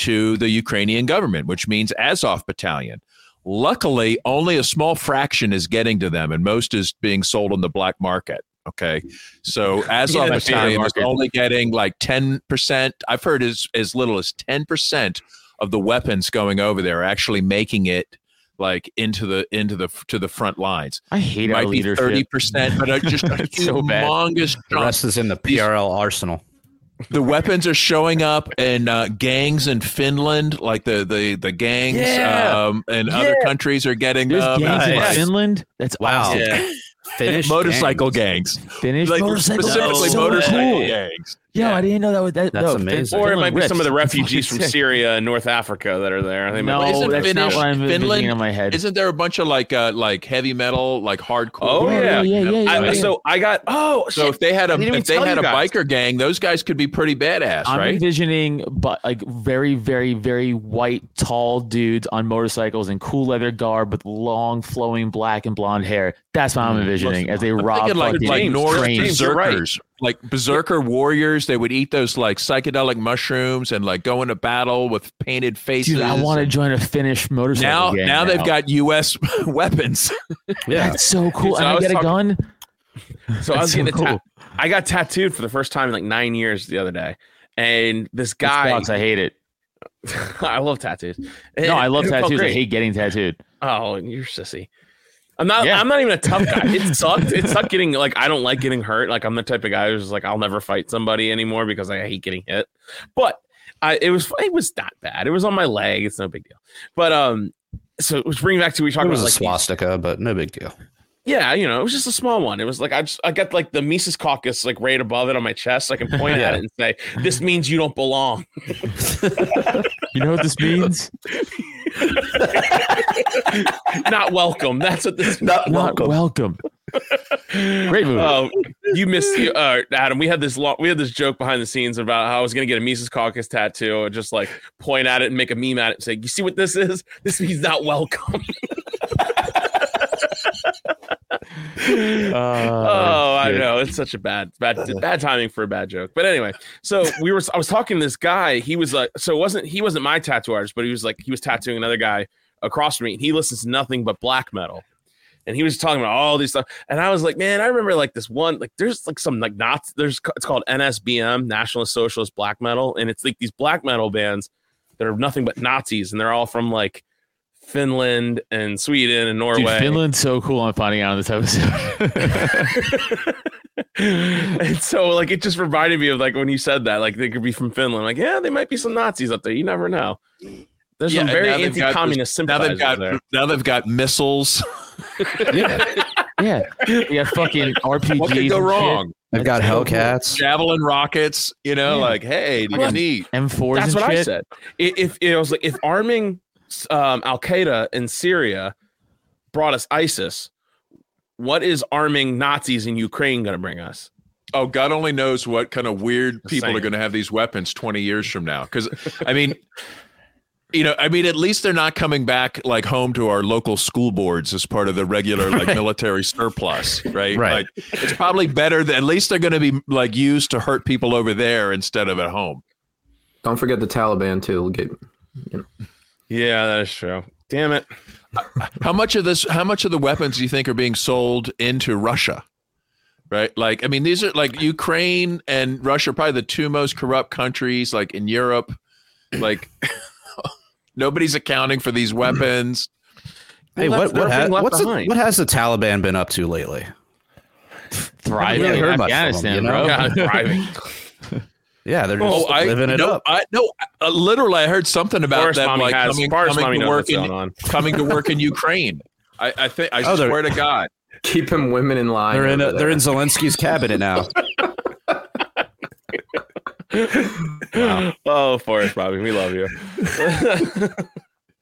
to the Ukrainian government, which means Azov battalion. Luckily, only a small fraction is getting to them, and most is being sold on the black market. Okay, so Azov Yeah, Battalion is only getting like ten percent. I've heard as as little as ten percent of the weapons going over there are actually making it like into the into the to the front lines. I hate It our might be leadership. thirty percent, but uh, just a so bad. The rest is in the PRL arsenal. The weapons are showing up in uh, gangs in Finland, like the the the gangs, Yeah. um, and other countries are getting There's them. gangs in nice. Finland. That's Wow. awesome. Yeah. Finnish motorcycle gangs. gangs, Finnish like motorcycle specifically. So motorcycle cool. gangs. Yo, I didn't know that. Was, that That's no, amazing. Or it Finland might be some of the refugees from Syria and North Africa that are there. They might- No, Isn't that's not Finnish- what I'm Finland- in my head. Isn't there a bunch of like uh, like heavy metal, like hardcore? Oh Yeah, yeah, yeah, yeah, yeah, I- yeah. So I got oh So shit. if they had a I if they had a guys. biker gang, those guys could be pretty badass, right? I'm right? envisioning, but like very, very, very white, tall dudes on motorcycles in cool leather garb with long, flowing black and blonde hair. That's what I'm envisioning as they rob like fucking like James, Norse trains. James, you're right. berserkers, like berserker warriors. They would eat those like psychedelic mushrooms and like go into battle with painted faces. Dude, I want to join a Finnish motorcycle now gang. now they've got U.S. weapons. Yeah. That's so cool. So and I I, was get a gun. So I was so getting a ta- cool. I got tattooed for the first time in like nine years the other day, and this guy. Guy, I hate it. I love tattoos. No, I love It felt tattoos. I hate getting tattooed. Oh, you're sissy. I'm not. Yeah. I'm not even a tough guy. It sucked. It sucked getting like I don't like getting hurt. Like I'm the type of guy who's like I'll never fight somebody anymore because I hate getting hit. But I it was it was not bad. It was on my leg. It's no big deal. But um, so it was bringing back to we was about a like swastika, but no big deal. yeah, you know, it was just a small one. It was like I just I got like the Mises caucus like right above it on my chest. So I can point at it and say, "This means you don't belong." You know what this means? Not welcome. That's what this. Not Not welcome. welcome. Great movie. Oh, you missed you, uh, Adam. We had this long, we had this joke behind the scenes about how I was gonna get a Mises Caucus tattoo and just like point at it and make a meme at it and say, "You see what this is? This means not welcome." oh, I know it's such a bad, bad, bad timing for a bad joke. But anyway, so we were. I was talking to this guy. He was like, so it wasn't he wasn't my tattoo artist, but he was like he was tattooing another guy across from me. He listens to nothing but black metal. And he was talking about all these stuff, and I was like, "Man, I remember like this one, like there's like some like not there's it's called NSBM, Nationalist Socialist Black Metal, and it's like these black metal bands that are nothing but Nazis, and they're all from like Finland and Sweden and Norway. Dude, Finland's so cool. I'm finding out on this episode. and so like it just reminded me of like when you said that like they could be from Finland like yeah they might be some Nazis up there you never know there's Yeah, some very now they've got- anti-communist now sympathizers they've got there now they've got missiles. Yeah. yeah, we got fucking RPGs. What could and go shit. wrong? I've got Hellcats. Javelin rockets. You know, Yeah. like hey, Well, neat. M4s that's and what shit. I said I- if it was like if arming um, Al Qaeda in Syria brought us ISIS what is arming Nazis in Ukraine going to bring us Oh, God only knows what kind of weird people saying. are going to have these weapons 20 years from now. Because, I mean, you know, I mean, at least they're not coming back like home to our local school boards as part of the regular like military surplus, right? Right. Like, it's probably better that at least they're going to be like used to hurt people over there instead of at home. Don't forget the Taliban too. We'll get yeah that is true damn it How much of this? How much of the weapons do you think are being sold into Russia? Right, like I mean, these are like Ukraine and Russia, are probably the two most corrupt countries, like in Europe. Like nobody's accounting for these weapons. Hey, what what, ha- what's the, what has the Taliban been up to lately? Thriving really in heard much Afghanistan, them, you bro. know? God, thriving. Yeah, they're just Oh, I living it no, up. I no, uh, literally, I heard something about Forest them like has- coming, coming to work in coming to work in Ukraine. I, I think I Oh, swear to God. keeping women in line. They're in a, they're in Zelensky's cabinet now. oh Forrest Bobby we love you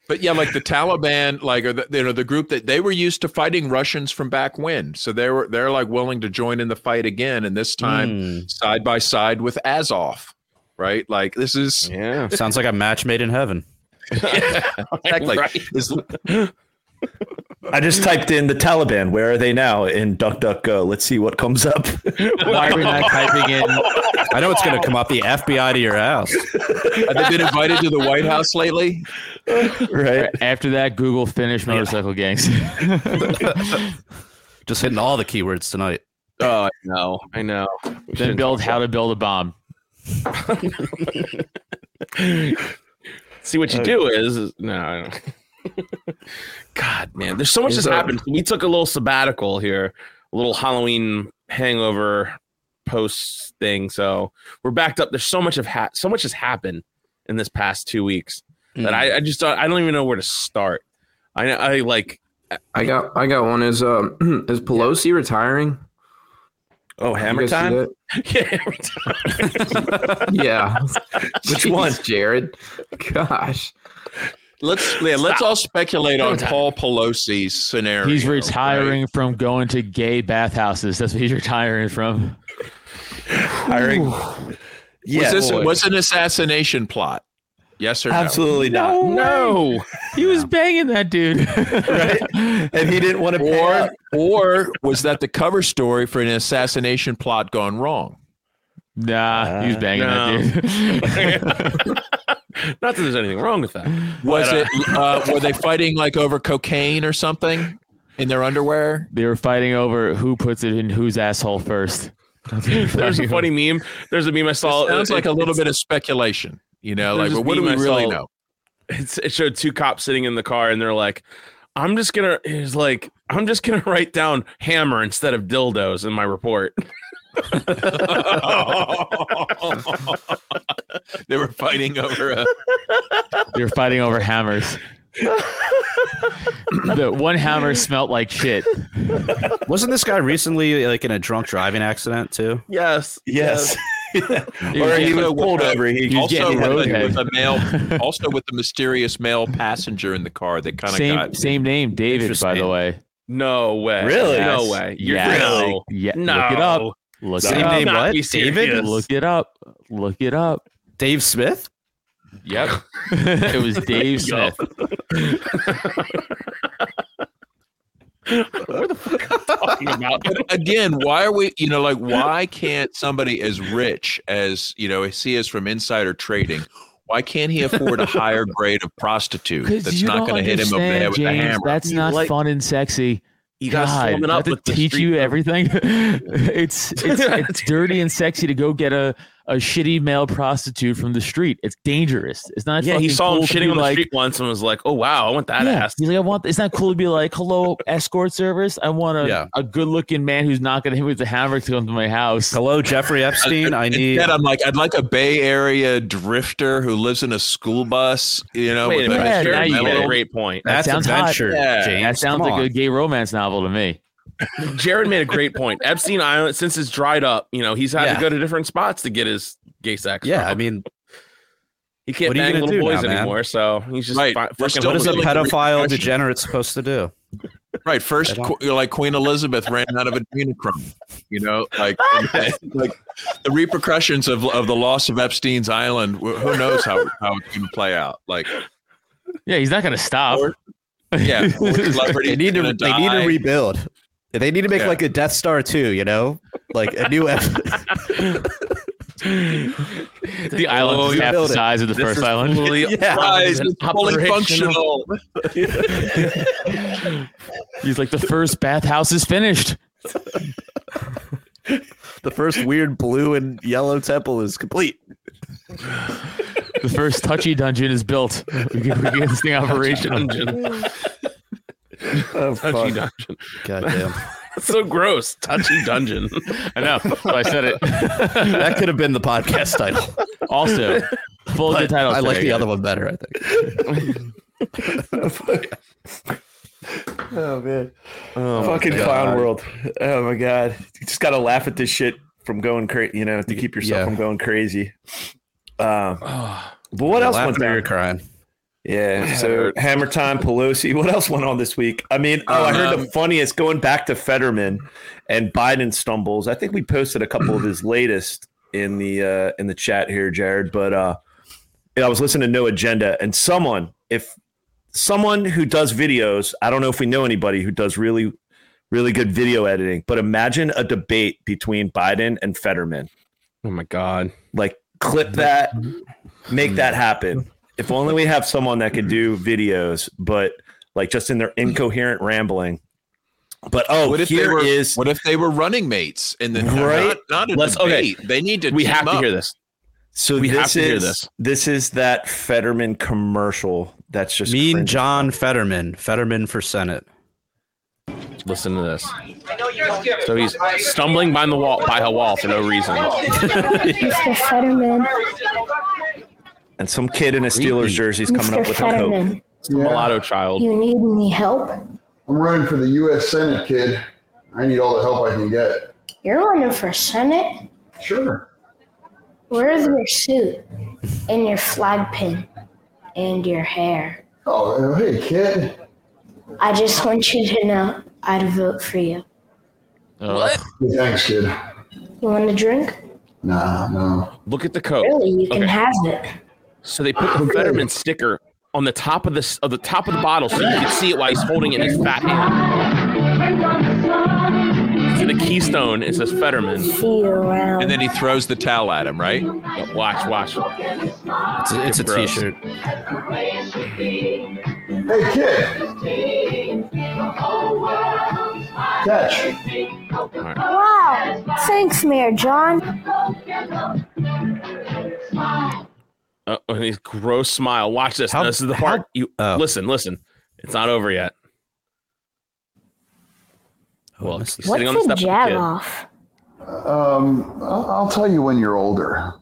But yeah, like the Taliban, like or the, you know the group that they were used to fighting Russians from back when, so they were they're like willing to join in the fight again, and this time Hmm. side by side with Azov, right? Like this is yeah Sounds like a match made in heaven. exactly. Right. Is- I just typed in the Taliban. Where are they now? In DuckDuckGo. Uh, let's see what comes up. Why are we not typing in? I know it's going to come up the FBI to your house. have they been invited to the White House lately? right. After that, Google Finnish motorcycle gangs. Just hitting all the keywords tonight. Oh, I know. I know. We Then build talk how to build a bomb. See what you do is, is no. I don't. God, man, there's so much that's happened. We took a little sabbatical here, a little Halloween hangover post thing. So we're backed up. There's so much of ha- so much has happened in this past two weeks that I, I just don't, I don't even know where to start. I I like I got I got one. Is um is Pelosi retiring? Oh, Hammer time. yeah, every time. Yeah. Which one? Jared? Gosh. Let's yeah, let's all speculate on Paul Pelosi's scenario. He's right? retiring from going to gay bathhouses. That's what he's retiring from. Hiring. Yeah, was this boy. was an assassination plot? Yes or no? absolutely not. no. He was banging that dude. Right? And he didn't want to pay Or out. or was that the cover story for an assassination plot gone wrong? nah, he was banging no. that dude. Not that there's anything wrong with that. Was But, uh, it uh, were they fighting like over cocaine or something in their underwear? they were fighting over who puts it in whose asshole first. There's a funny meme. There's a meme I saw. Sounds like a little bit of speculation. You know, like this well, what do we I really saw- know? it's, it showed two cops sitting in the car and they're like i'm just gonna it's like i'm just gonna write down hammer instead of dildos in my report they were fighting over a They were fighting over hammers. the one hammer smelt like shit. Wasn't this guy recently like in a drunk driving accident too? yes Yes. He or he was pulled over. He, He also getting with, a, with a male, also with the mysterious male passenger in the car that kind of same got. same name, David. By the way, no way Really? no way You're- Yes. no yeah, no look it up. Look Same up. name Not what? be David? Look it up. Look it up. Dave Smith? Yep, it was Dave Yo. Smith. talking about again, why are we? You know, like why can't somebody as rich as you know, as he is from insider trading? Why can't he afford a higher grade of prostitute that's not going to hit him over the head understand, with a James. hammer? That's not like- fun and sexy. You God, slumming I up have to teach you everything. it's it's it's dirty and sexy to go get a, a shitty male prostitute from the street. It's dangerous. It's not. yeah he saw him cool to shitting on the like, street once and was like oh wow i want that yeah. ass He's like, I want. It's not cool to be like, hello, escort service. I want a, Yeah. a good looking man who's not going to hit me with the hammer to come to my house. Hello, Jeffrey Epstein. I need. Instead, I'm like, I'd like a Bay Area drifter who lives in a school bus. You know, wait a with Yeah, a now you made a great point That That's sounds hot. Yeah. James. That sounds Come like on. a gay romance novel to me. Jared made a great point. Epstein Island, since it's dried up, you know, he's had Yeah. to go to different spots to get his gay sex. Yeah, from. I mean, he can't what are you bang little boys now, man? anymore, so he's just Right. fi- We're fucking what is a Like homeless. the pedophile degenerate supposed to do? Right. First, qu- like Queen Elizabeth ran out of adrenochrome. You know, like like the repercussions of of the loss of Epstein's island. Who knows how how it's going to play out? Like, Yeah, he's not going to stop. Or- yeah, or They need to. gonna They need to rebuild. They need to make Yeah. like a Death Star too. You know, like a new. ep- the island Oh, is half the build it. size of the This first is island. fully- Yeah. Guys, it's fully operational- functional. He's like the first bathhouse is finished. the first weird blue and yellow temple is complete. The first touchy dungeon is built. We can, we can get this thing operational. Dungeon. Oh, Touchy fuck. dungeon. God damn. So gross. Touchy dungeon. I know. So I said it. that could have been the podcast title. Also, full But good title. I like the other one better. I think. Oh man. Oh, my Fucking God. clown world. Oh my god. You just gotta laugh at this shit from going crazy. You know, to keep yourself Yeah. from going crazy. Um, but what else Laugh went through down? your crying. Yeah. So Hammer Time, Pelosi. What else went on this week? I mean, oh, I heard the funniest going back to Fetterman and Biden stumbles. I think we posted a couple of his latest in the uh, in the chat here, Jared. But uh, I was listening to No Agenda, and someone, if someone who does videos, I don't know if we know anybody who does really, really good video editing, but imagine a debate between Biden and Fetterman. Oh my god. Like, clip that, make that happen. If only we have someone that could do videos, but like just in their incoherent rambling, But oh, What if they here were? is what if they were running mates in the Right? Not, not a Let's- okay. They need to. We team have to up. hear this. so we this have to hear is this. this is that Fetterman commercial. That's just Mean cringe. John Fetterman. Fetterman for Senate. Listen to this. So he's stumbling by the wall by a wall for no reason. Mr. Fetterman. And some kid in a Steelers jersey is coming Mr. up with a coke. Fetterman. Mulatto child. You need any help? I'm running for the U.S. Senate, kid. I need all the help I can get. You're running for Senate? Sure. Where's your suit and your flag pin and your hair? Oh, hey, kid. I just want you to know I'd vote for you. Oh. What? Thanks, kid. You want a drink? Nah, no. Look at the coat. Really, you can Okay. have it. So they put the Fetterman sticker on the top of the of the top of the bottle, so you can see it while he's holding it in his fat hand. To the keystone, it says Fetterman. See you around. And then he throws the towel at him, right? Watch, watch. It's a, it's a Gross. t-shirt. Hey, kid. Catch. Wow. Thanks, Mayor John. Uh, and his gross smile. Watch this. How- this is the how- part. You Oh. listen, listen. It's not over yet. Oh, Well, this- he's sitting on What's the a step of the off? Um, I'll, I'll tell you when you're older.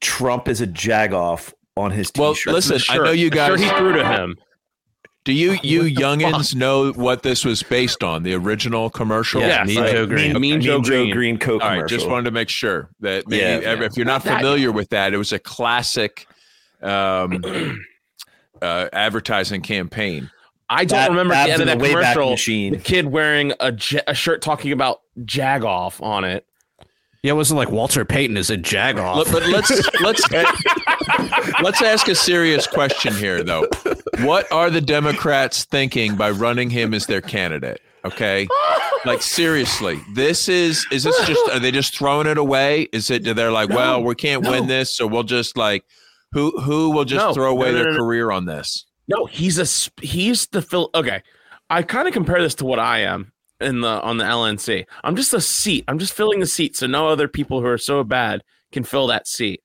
Trump is a jagoff on his Well, t-shirt. listen, I know you the shirt guys. he threw to him. Do you you youngins know what this was based on? The original commercial. Yeah, Mean right. Joe Greene. Mean, Mean Joe Greene. Greene Coke All right, commercial. just wanted to make sure that maybe Yeah. ev- if you're not familiar with that, it was a classic um, uh, advertising campaign. I don't That- remember at the abs end of that the commercial. Machine. The kid wearing a, a shirt talking about Jagoff on it. Yeah, it wasn't like Walter Payton is a jagoff. Look, but let's let's let's ask a serious question here, though. What are the Democrats thinking by running him as their candidate? Okay, like seriously, this is is this just are they just throwing it away? Is it they're like, well, we can't win this, so we'll just like who who will just No, throw away no, no, their no, no. career on this? No, he's a he's the Phil. Okay, I kind of compare this to what I am in the on the LNC. I'm just a seat. I'm just filling the seat, so no other people who are so bad can fill that seat.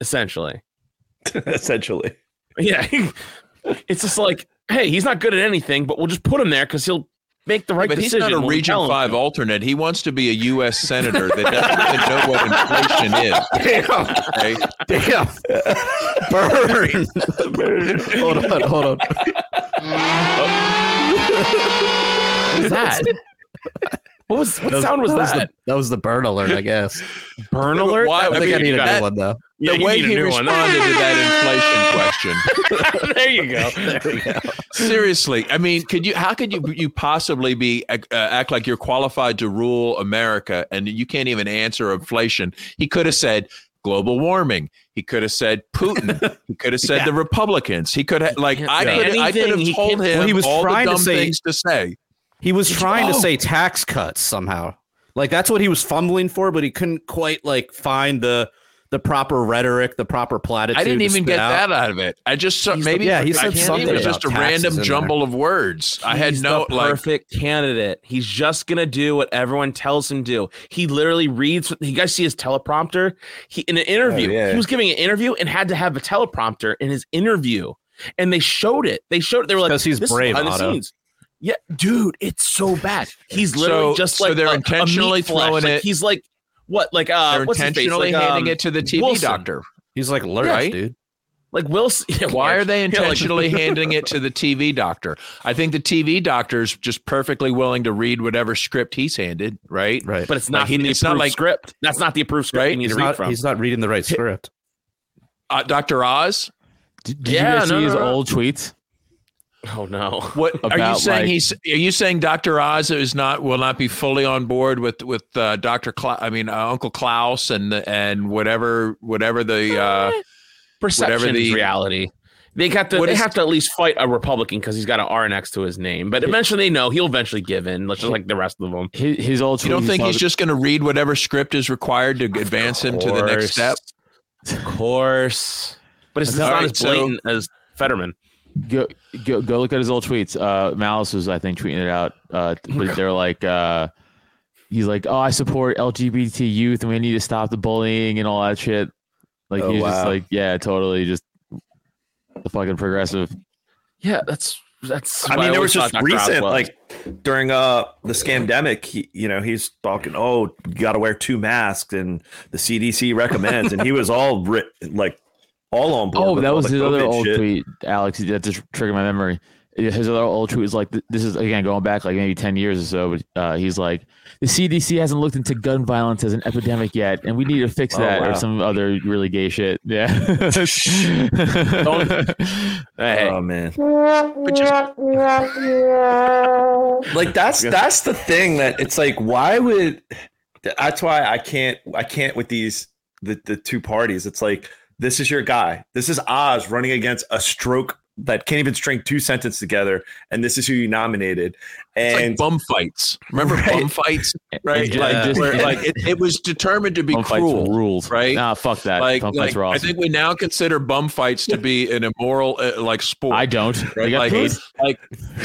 Essentially, essentially. yeah. it's just like, hey, he's not good at anything, but we'll just put him there because he'll make the right but he's not a Region Five alternate. He wants to be a U.S. senator that doesn't even know what inflation is. Okay? Damn. Burn. hold on, hold on. What was that? What was what sound was was that? the, that was the burn alert, I guess. Burn alert. Why- I That think I need a that- new one though. Yeah, the you way need a he new one. responded to that inflation question. there you go. There we go. Seriously, I mean, could you? How could you? You possibly be uh, act like you're qualified to rule America, and you can't even answer inflation? He could have said global warming. He could have said Putin. He could have said the Republicans. He could have like can't I could I could have told can't- him Well, he was all trying the to say- things to say. He was trying to Oh. say tax cuts somehow. Like that's what he was fumbling for, but he couldn't quite like find the the proper rhetoric, the proper platitude. I didn't even get out. that out of it. I just saw He's the- maybe yeah, he I said can't- something It was just a random jumble of words. I had no the like. perfect candidate. He's just gonna do what everyone tells him to do. He literally reads. You guys see his teleprompter? He in an oh, interview. Oh, yeah. He was giving an interview and had to have a teleprompter in his interview, and they showed it. They showed. It. They were like, 'Cause he's "This is brave, behind the Otto." scenes." Yeah, dude, it's so bad. He's literally So- just so they're a- a intentionally meat flesh. throwing Like, it- He's like what? Like uh, They're what's his face? intentionally Like, handing um, it to the TV Wilson. doctor. He's like Lurch, Right? dude. Like Wilson. Yeah, Why are they yeah, like- intentionally handing it to the TV doctor? I think the TV doctor's just perfectly willing to read whatever script he's handed, right? Right. But it's Like, not he- from it's not like- script. That's not the approved script Right? you need he's to read not, from. he's not reading the right script. Uh, Dr. Oz, Did, did Yeah, you guys no, see no, his no. old tweets? oh no. what are you saying? like- he's are you saying Dr. Oz is not will not be fully on board with with uh, Dr. Cla- I mean uh, Uncle Klaus and the and whatever whatever the uh, perception whatever is the- reality. They got to. What They is- have to at least fight a Republican because he's got an R next to his name. But eventually, they know he'll eventually give in. Let's just like the rest of them. His, his old. you don't think he's just going to read whatever script is required to advance him to the next step? Of course, but it's All not right, as so- blatant as Fetterman. Go, go go look at his old tweets. Uh, Malice was, I think, tweeting it out. Uh, but they're like, uh, he's like, "Oh, I support LGBT youth, and we need to stop the bullying and all that shit." Like Oh, he's just like, yeah, totally, just the fucking progressive. Yeah, that's that's. I why mean, there always was just recent, Oswald- like during uh the scandemic, he, you know, he's talking, oh, you got to wear two masks, and the CDC recommends, and he was all ri- like all on board. Oh, that was his other old shit. tweet, Alex. That just triggered my memory. His other old tweet was like, "This is again going back like maybe ten years or so." But uh, he's like, "The CDC hasn't looked into gun violence as an epidemic yet, and we need to fix Oh, that wow. or some other really gay shit." Yeah. Hey, Oh man, like that's that's the thing that it's like, why would? That's why I can't I can't with these the the two parties. It's like this is your guy. This is Oz running against a stroke that can't even string two sentences together, and this is who you nominated. It's like And bum fights. Remember Right. bum fights, right? ju- like, just- where, like it, it was determined to be Bum cruel, rules, right? Nah, fuck that. Like, Bum like fights are I think we now consider bum fights to be an immoral, uh, like sport. I don't. Right? got Like, it's, like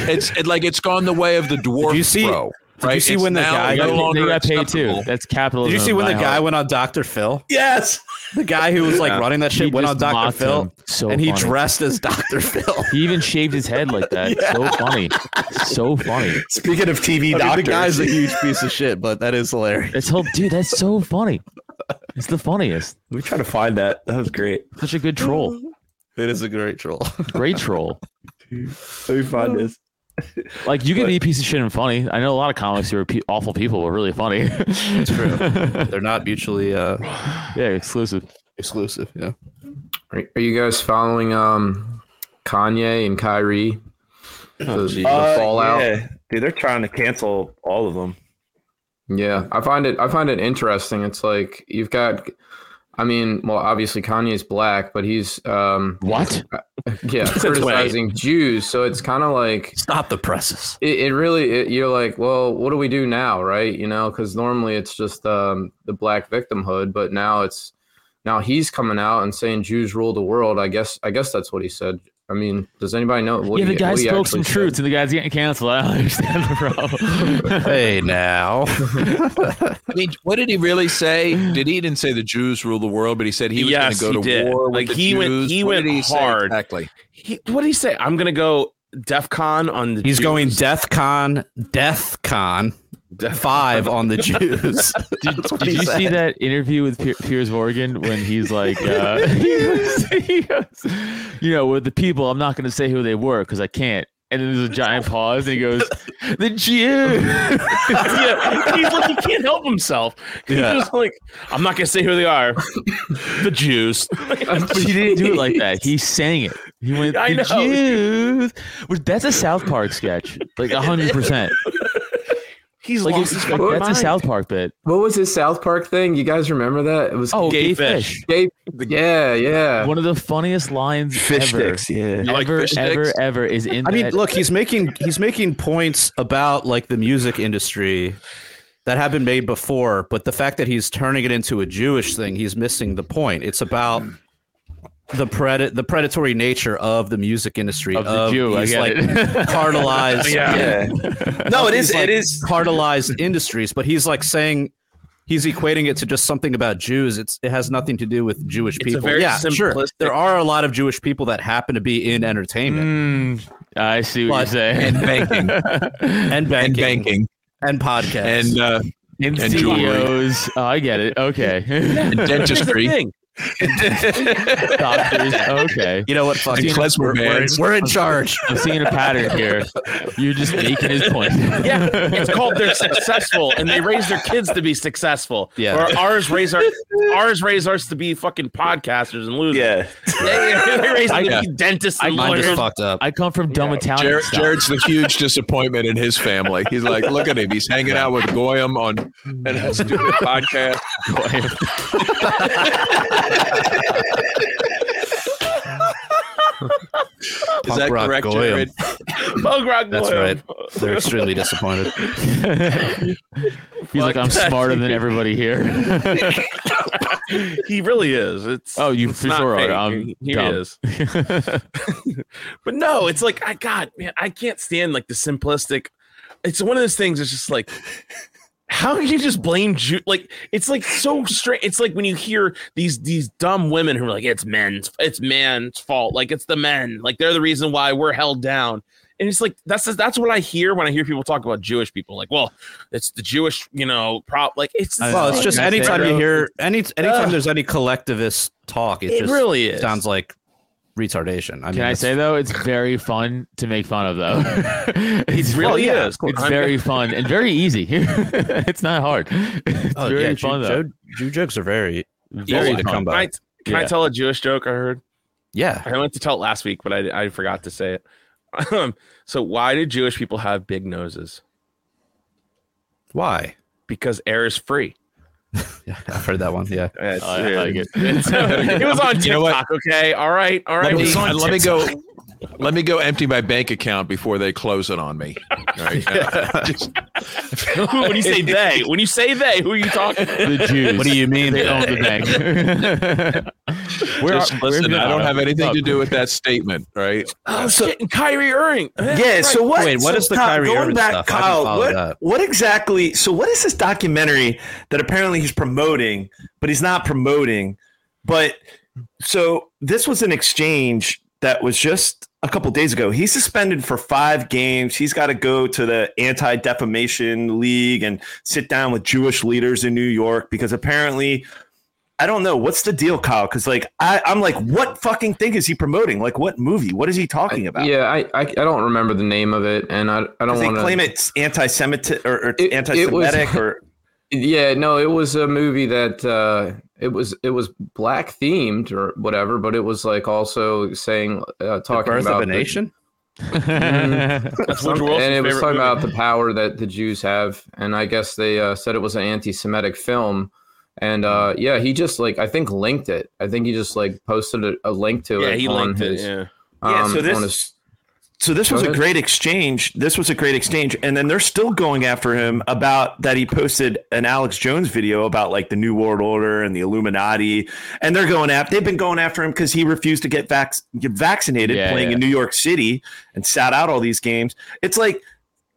it's it, like it's gone the way of the dwarf you see- throw. You Right? see It's when the guy- They no got, longer they got paid acceptable. too. That's capitalism. Did you see when the in guy heart. went on Dr. Phil? yes, The guy who was like Yeah. running that shit He went on Dr. Phil. So and he funny. dressed as Dr. Phil. He even shaved his head like that. So funny. So funny. Speaking of TV I mean, doctors, the guy's a huge piece of shit, but that is hilarious. It's whole dude. That's so funny. It's the funniest. we try to find that. That was great. Such a good troll. It is a great troll. Great troll. Let me find this. Like you can be a piece of shit and funny. I know a lot of comics who are pe- awful people, but really funny. It's true. They're not mutually uh, yeah, exclusive. exclusive. Yeah. Are, are you guys following um Kanye and Kyrie? The, the Uh, fallout. yeah. dude, they're trying to cancel all of them. Yeah, I find it I find it interesting. It's like you've got I mean, well, obviously Kanye's black, but he's um What? yeah, criticizing Jews, so it's kind of like Stop the presses. it, it really it, you're like, well, what do we do now, right? You know, cuz normally it's just um the black victimhood, but now it's now he's coming out and saying Jews rule the world. I guess I guess that's what he said. I mean, does anybody know what yeah, he- the guy what spoke some truth, and the guy's getting canceled. I don't understand the problem. Hey now. I mean, what did he really say? Did he didn't say the Jews rule the world, but he said he was Yes, going to go to did. war with Like, the he went- Jews? he What went did he say hard. exactly. He, what did he say? I'm gonna go DEF CON on the. He's Jews. going Death Con, Death Con, five on the Jews. Did, did he you see that interview with Pier- Piers Morgan when he's like, uh, he goes, he goes, you know, with the people, I'm not going to say who they were because I can't. And then there's a giant pause, and he goes, "The Jews." yeah, he's like he can't help himself. He's Yeah. just like, I'm not gonna say who they are. the Jews. but he didn't do it like that. He sang it. He went, I "The know. Jews." Which that's a South Park sketch, like hundred percent. He's Like lost it's, his like, fucking that's a. South Park bit. What was his South Park thing? You guys remember that? It was Oh, Gay gay fish. fish. gay. Yeah, yeah. One of the funniest lines Fish ever. sticks, yeah. You like ever, fish ever, sticks? ever is in. I mean, look, he's making he's making points about like the music industry that have been made before, but the fact that he's turning it into a Jewish thing, he's missing the point. It's about the pred the predatory nature of the music industry Of the Jew, I these, get like it. cartelized Yeah. yeah. No, it is. these, like, it is. cartelized industries, but he's like saying he's equating it to just something about Jews. It's it has nothing to do with Jewish It's a people. very yeah, sure. There are a lot of Jewish people that happen to be in entertainment Mm, I see what But- you're saying. And banking, and banking and banking, and podcasts. and uh, and and jewelry. CEOs. Oh, I get it. Okay. and Here's dentistry. Thing. Doctors. Okay. you know what? Fuck And it. we're, we're, bands. we're in charge. I'm seeing a pattern here. You're just making his point. Yeah, it's called they're successful and they raise their kids to be successful. Yeah. Or ours raise our ours raise ours to be fucking podcasters and losers. Yeah. They, they raise them I- to be dentists and Mine lawyers. just fucked up. I come from dumb Italian. Jared. Jared's the huge disappointment in his family. He's like, look at him. He's hanging out with goyim on and a stupid podcast. Is that rock correct, goyim. Jared? Punk rock That's goyim. right. They're extremely disappointed. He's like, I'm that smarter than everybody here. he really is. It's oh, you it's for not sure fake. are. I'm He- he dumb. is. but no, it's like I God, man, I can't stand like the simplistic. It's one of those things. It's just like, how can you just blame Jew? Like it's like so strange. It's like when you hear these these dumb women who are like, it's men's, it's man's fault. Like it's the men. Like they're the reason why we're held down. And it's like that's that's what I hear when I hear people talk about Jewish people. Like, well, it's the Jewish, you know, prop. Like it's well, it's just Can I say, anytime you hear any anytime Ugh. there's any collectivist talk, it, It just really is. sounds like retardation. I mean, Can I say though, it's very fun to make fun of though. it's really yeah, is. It's I'm- very fun and very easy. it's not hard. It's Oh, very yeah, fun Jew, though. Jew, Jew jokes are very Very easy to fun. come Can I, by. can I tell a Jewish joke I heard? Yeah, I meant to tell it last week, but I, I forgot to say it. Um, so why do Jewish people have big noses? why? Because air is free. Yeah, I've heard that one. Yeah, It's- I like it. it was on You know what? TikTok. Okay, all right, all right. Let me, let me go. Let me go empty my bank account before they close it on me. Right? Just- when you say they, when you say they, who are you talking? to? The Jews. What do you mean? They own the bank. Where just are- listen, I don't have anything to do with that statement, right? Oh, shit, and Kyrie Irving. Yeah. So what? Wait, what so is the Kyle, Kyrie going Irving back, stuff? I didn't Kyle? What? that. What exactly? So what is this documentary that apparently he's promoting, but he's not promoting? But so this was an exchange that was just a couple days ago. He's suspended for five games. He's got to go to the Anti Defamation League and sit down with Jewish leaders in New York because apparently. I don't know what's the deal, Kyle. Because like I, I'm like, what fucking thing is he promoting? Like, what movie? What is he talking about? Yeah, I, I I don't remember the name of it, and I I don't Because they want claim it's anti-Semitic or, or It- it was- anti-Semitic or Yeah, no, it was a movie that uh, it was it was black themed or whatever, but it was like also saying uh, The talking birth about of a the- nation. That's Some- Woodrow Wilson's and it was talking movie. about the power that the Jews have, and I guess they uh, said it was an anti-Semitic film, and uh, yeah, he just like I think linked it. I think he just like posted a, a link to Yeah, it. he on linked his, Yeah. yeah. um, so this on his- so this was a great exchange. This was a great exchange, and then they're still going after him about that he posted an Alex Jones video about like the New World Order and the Illuminati, and they're going after. They've been going after him because he refused to get vac- get vaccinated, Yeah, playing yeah. in New York City, and sat out all these games. It's like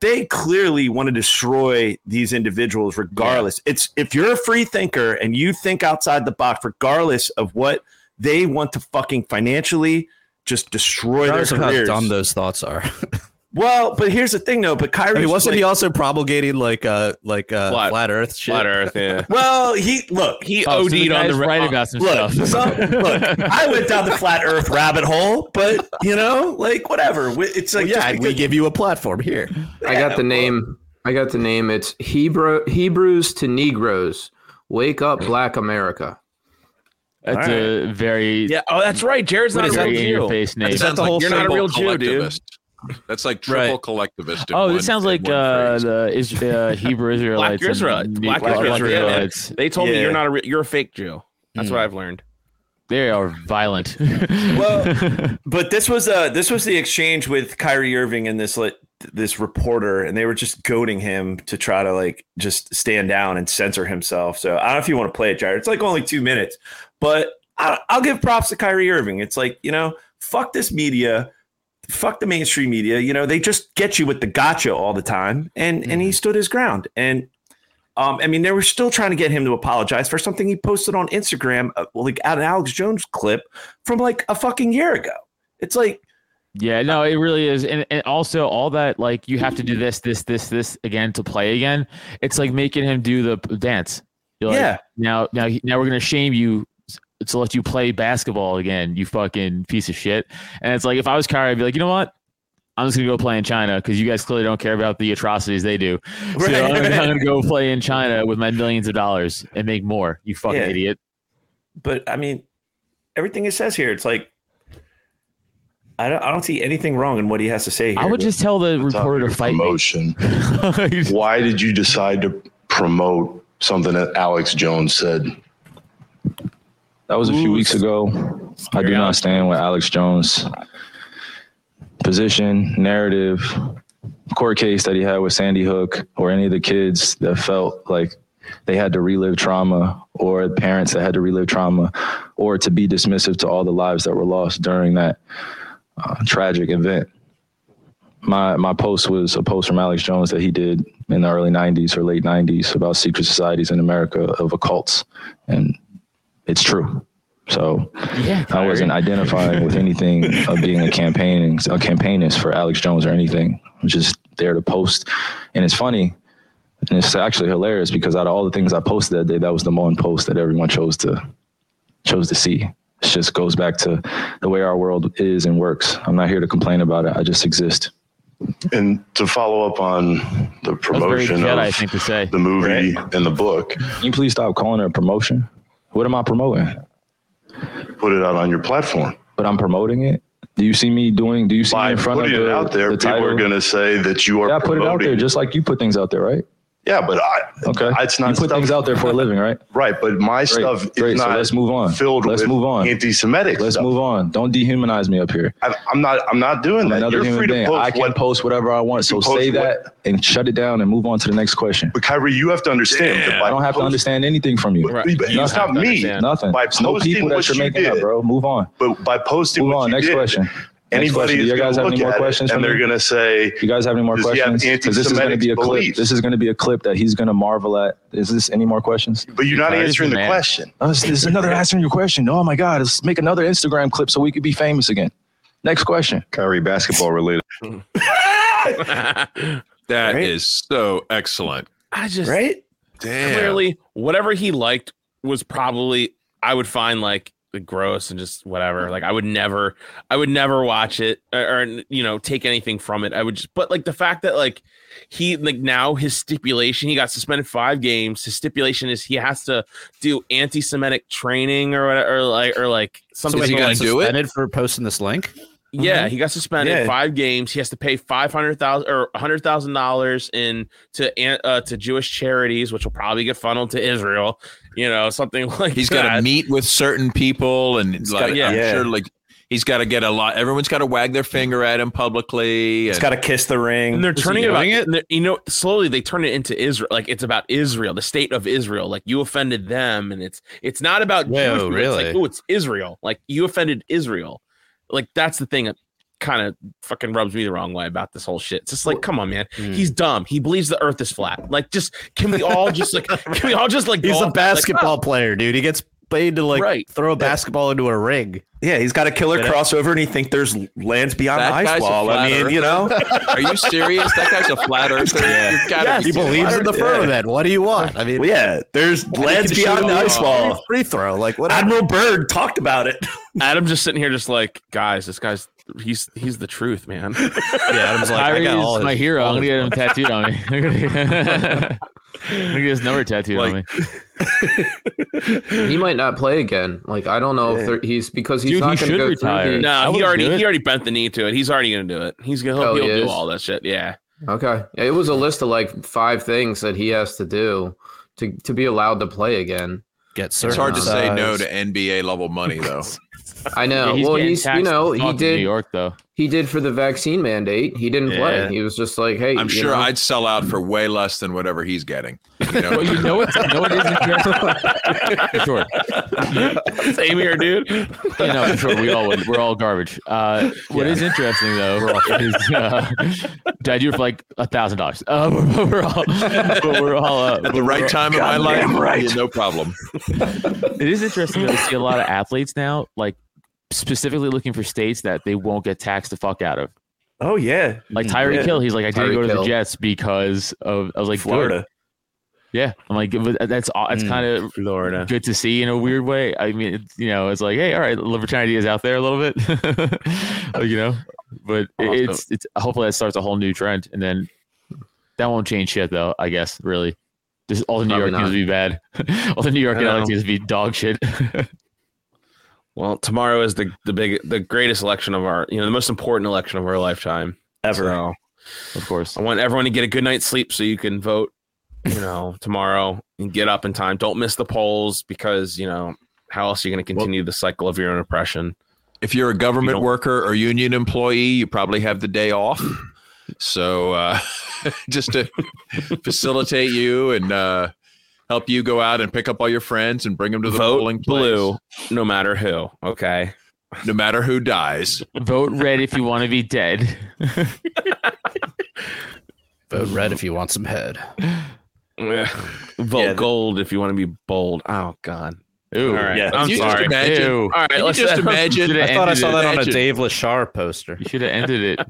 they clearly want to destroy these individuals regardless. It's if you're a free thinker and you think outside the box, regardless of what they want to fucking financially just destroy their Regardless of how dumb those thoughts are. Well, but here's the thing though. But I Kyrie mean, wasn't he also promulgating like uh like uh Flat- flat, Earth shit? Flat Earth. Yeah. Well, he look. He Oh, so the OD'd on the right about some Look, stuff. some, look, I went down the flat Earth rabbit hole, but you know, like whatever. It's like Well, yeah, just we give you a platform here. I got the name. I got the name. It's Hebrew Hebrews to Negroes. Wake up, Black America. That's a very Yeah. Oh, that's right. Jared's not a real your Jew. face name? Is that the whole You're not a real Jew, dude. Collectivist. That's like triple Right. collectivist. in Oh, one- this sounds like uh, phrase. the is, uh, Hebrew Israelites. and Israelites. Ne- Black Israelites. Yeah, Israelites. They told me you're not a re- you're a fake Jew. That's Hmm. what I've learned. They are violent. Well, but this was uh this was the exchange with Kyrie Irving and this like this reporter, and they were just goading him to try to like just stand down and censor himself. So I don't know if you want to play it, Jared. It's like only two minutes, but I, I'll give props to Kyrie Irving. It's like you know, fuck this media, fuck the mainstream media. You know, they just get you with the gotcha all the time, and and he stood his ground. And um, I mean, they were still trying to get him to apologize for something he posted on Instagram, uh, like an Alex Jones clip from like a fucking year ago. It's like, Yeah, no, it really is, and and also all that like you have to do this, this, this, this again to play again. It's like making him do the dance. You're like, Yeah. Now, now, now we're gonna shame you to let you play basketball again. You fucking piece of shit. And it's like if I was Kyrie, I'd be like, you know what? I'm just gonna go play in China because you guys clearly don't care about the atrocities they do. So Right, I'm, gonna. I'm gonna go play in China with my millions of dollars and make more. You fucking Yeah. idiot. but I mean, everything it says here, it's like, I don't, I don't see anything wrong in what he has to say here. I would just tell the reporter to your fight me. promotion. Why did you decide to promote something that Alex Jones said? That was a few weeks ago. I do not stand with Alex Jones. position, narrative, court case that he had with Sandy Hook, or any of the kids that felt like they had to relive trauma, or parents that had to relive trauma, or to be dismissive to all the lives that were lost during that uh, tragic event. My my post was a post from Alex Jones that he did in the early '90s or late '90s about secret societies in America of occults, and it's true. So Yeah, I wasn't identifying with anything of being a campaigning a campaignist for Alex Jones or anything. I'm just there to post, and it's funny, and it's actually hilarious because out of all the things I posted that day, that was the one post that everyone chose to chose to see. It just goes back to the way our world is and works. I'm not here to complain about it. I just exist. And to follow up on the promotion Jedi of thing to say. the movie and the book, Can you please stop calling it a promotion? What am I promoting? put it out on your platform. But I'm promoting it. Do you see me doing? Do you see me in front putting of the, it out there, the people title? are going to say that you are Yeah, I put it out there just like you put things out there, right? Yeah, but I, Okay. it's not you put stuff- things out there for a living, right? right. But my Great, stuff great. is So not let's move on. filled Let's with move on. anti-Semitic Let's stuff. move on. Don't dehumanize me up here. I, I'm not. I'm not doing I'm that. another You're human free to post I can what. post whatever I want. So You post say what- that and shut it down and move on to the next question. But Kyrie, you have to understand. that I don't have to understand anything from you. Right. But You It's not me. understand. Nothing. By It's no posting people that you're you making up, bro. Move on. But by posting Move on. Next did, question. Next anybody question. Do you guys have any more questions it, for and they're going to say, You guys have any more Does he have questions? Because this is going to be a anti-Semitic clip. This is going to be a clip that he's going to marvel at. Is this any more questions? "But you're not Kyrie's answering the the man. question." Oh, this this is another answering your question. Oh my God, let's make another Instagram clip so we could be famous again. Next question. Kyrie basketball related. That is Right? so excellent. I just Right? Damn. clearly whatever he liked was probably I would find like gross and just whatever. Mm. Like I would never, I would never watch it or, or you know take anything from it. I would just, but like the fact that like he like now his stipulation he got suspended five games. His stipulation is he has to do anti-Semitic training or whatever, or like or like something. So he like, got like suspended for posting this link. Yeah, he got suspended Yeah. five games. He has to pay five hundred thousand or hundred thousand dollars in to uh, to Jewish charities, which will probably get funneled to Israel. You know, something like He's got to meet with certain people, and like, gotta- yeah. I'm Yeah. sure, like he's got to get a lot. Everyone's got to wag their finger at him publicly. He's got to kiss the ring. and they're he turning it about it? they're- You know, slowly they turn it into Israel. Like it's about Israel, the state of Israel. Like you offended them, and it's it's not about Whoa, Jewish people. It's really? like oh, it's Israel. Like you offended Israel. Like that's the thing that kind of fucking rubs me the wrong way about this whole shit. It's just like, come on, man. Hmm. He's dumb. He believes the Earth is flat. Like, just can we all just like can we all just like He's a basketball Like, player, dude. He gets paid to like Right. throw a basketball into a ring. yeah, he's got a killer Yeah. crossover, and he think there's lands beyond That the ice wall. I flat mean, you know, Are you serious? That guy's a flat earther. You've Yes, he believes in the Yeah. firmament. What do you want? I mean, Well, yeah, there's lands beyond the ice off. wall. free throw. Like what? Admiral Byrd talked about it. Adam just sitting here, just like guys, this guy's he's he's the truth, man. Yeah, Adam's like, I Kyrie got is all his- my hero. I'm gonna get him tattooed on me. I'm gonna I'm gonna get his number tattooed on me. He might not play again. Like I don't know if there, he's because he's Dude, not he going to go retire. through. The, no, I he already he already bent the knee to it. He's already gonna do it. He's gonna he'll, Oh, he'll he do all that shit. Yeah. Okay, it was a list of like five things that he has to do to to be allowed to play again. Get It's hard to say no to NBA level money, though. I know. Yeah, well, he's you know he did New York though. He did for the vaccine mandate. He didn't Yeah. play. He was just like, hey, I'm sure know, I'd sell out for way less than whatever he's getting. You know? Well, you know what? You know what is interesting? sure. Same here, dude. You know, for sure. We all would. We're all garbage. Uh, what is interesting though is uh, I do it for like a thousand dollars. Uh, we're all, but we're all uh, At the right time in my life, yeah, no problem. It is interesting though, to see a lot of athletes now, like specifically looking for states that they won't get taxed the fuck out of. Oh yeah, Like Tyreek Yeah. Hill, he's like, I didn't go to Tyreek the Jets because of. I was like, Florida. Florida. Yeah, I'm like, that's aw- that's Mm, kind of Florida. good to see in a weird way. I mean, it's, you know, it's like, hey, all right, libertarian is out there a little bit, Like, you know, but Awesome. it's it's hopefully that starts a whole new trend, and then that won't change shit though. I guess really, just all the New Probably York teams will be bad. all the New York I and LA know. teams will be dog shit. Well, tomorrow is the the big the greatest election of our you know the most important election of our lifetime Ever. So of course. I want everyone to get a good night's sleep so you can vote. You know tomorrow and get up in time. Don't miss the polls because you know how else are you going to continue the cycle of your own oppression? if you're a government worker or union employee, you probably have the day off. So uh, just to facilitate you and uh, help you go out and pick up all your friends and bring them to the Vote polling place. blue, no matter who. Okay. No matter who dies. Vote red if you want to be dead. Vote red if you want some head. Vote Yeah, the- gold if you want to be bold. Oh God. Ooh, All right. yeah. I'm you sorry. just imagine. Ew. All right. Let's just imagine. I thought I saw that on a Dave Lashar poster. You should have ended it.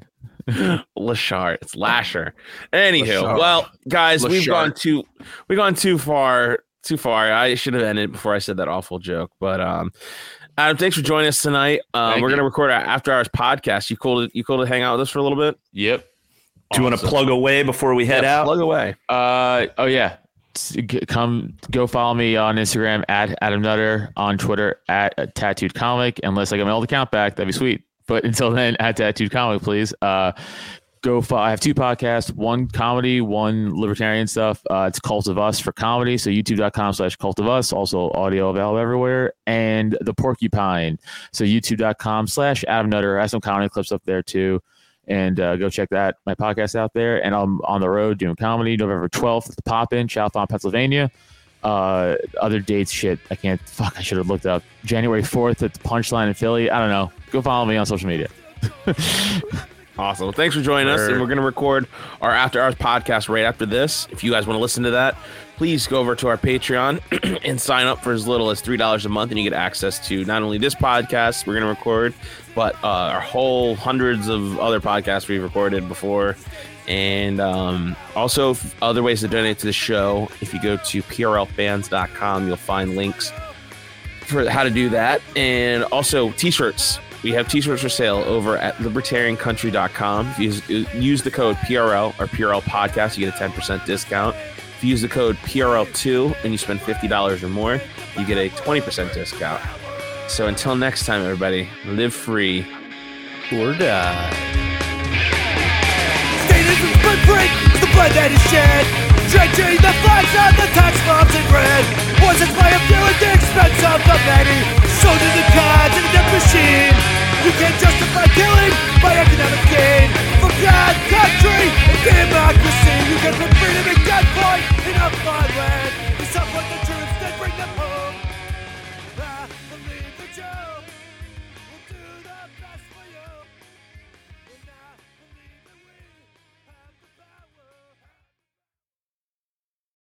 Lashar. It's Lasher. Anywho, Lashar. well, guys, we've gone too we've gone too far. Too far. I should have ended before I said that awful joke. But um Adam, thanks for joining us tonight. Um, Thank we're you. gonna record our after hours podcast. You cool to you cool to hang out with us for a little bit? Yep. Do you want to plug away before we head Yeah, out? Plug away. Uh oh yeah. Come go follow me on Instagram at Adam Nutter on Twitter at uh, Tattooed Comic. Unless I get my old account back, that'd be sweet. But until then, at Tattooed Comic, please. Uh, go. Fo- I have two podcasts: one comedy, one libertarian stuff. Uh, it's Cult of Us for comedy. So YouTube.com/slash Cult of Us. Also audio available everywhere. And the Porcupine. So YouTube.com/slash Adam Nutter. I have some comedy clips up there too and uh, go check that my podcast out there. And I'm on the road doing comedy November 12th at the Pop In, Chalfont, Pennsylvania. Uh, other dates, shit, I can't. Fuck, I should have looked up. January 4th at the Punchline in Philly. I don't know. Go follow me on social media. Awesome. Well, thanks for joining us. And we're going to record our After Hours podcast right after this. If you guys want to listen to that, please go over to our Patreon and sign up for as little as $3 a month. And you get access to not only this podcast we're going to record, but uh, our whole hundreds of other podcasts we've recorded before. And um, also, other ways to donate to the show. If you go to prlfans.com, you'll find links for how to do that. And also t-shirts. We have t-shirts for sale over at libertariancountry.com. If you use, use the code PRL or PRL podcast, you get a 10% discount. If you use the code PRL2 and you spend $50 or more, you get a 20% discount. So until next time, everybody, live free or die. Is break with the blood that is shed. Drenching the flags on the tax bombs in red. Wasn't by a few at the expense of the many. Sold to the gods and the death machine. You can't justify killing by economic gain. For God, country, and democracy. You can put freedom in God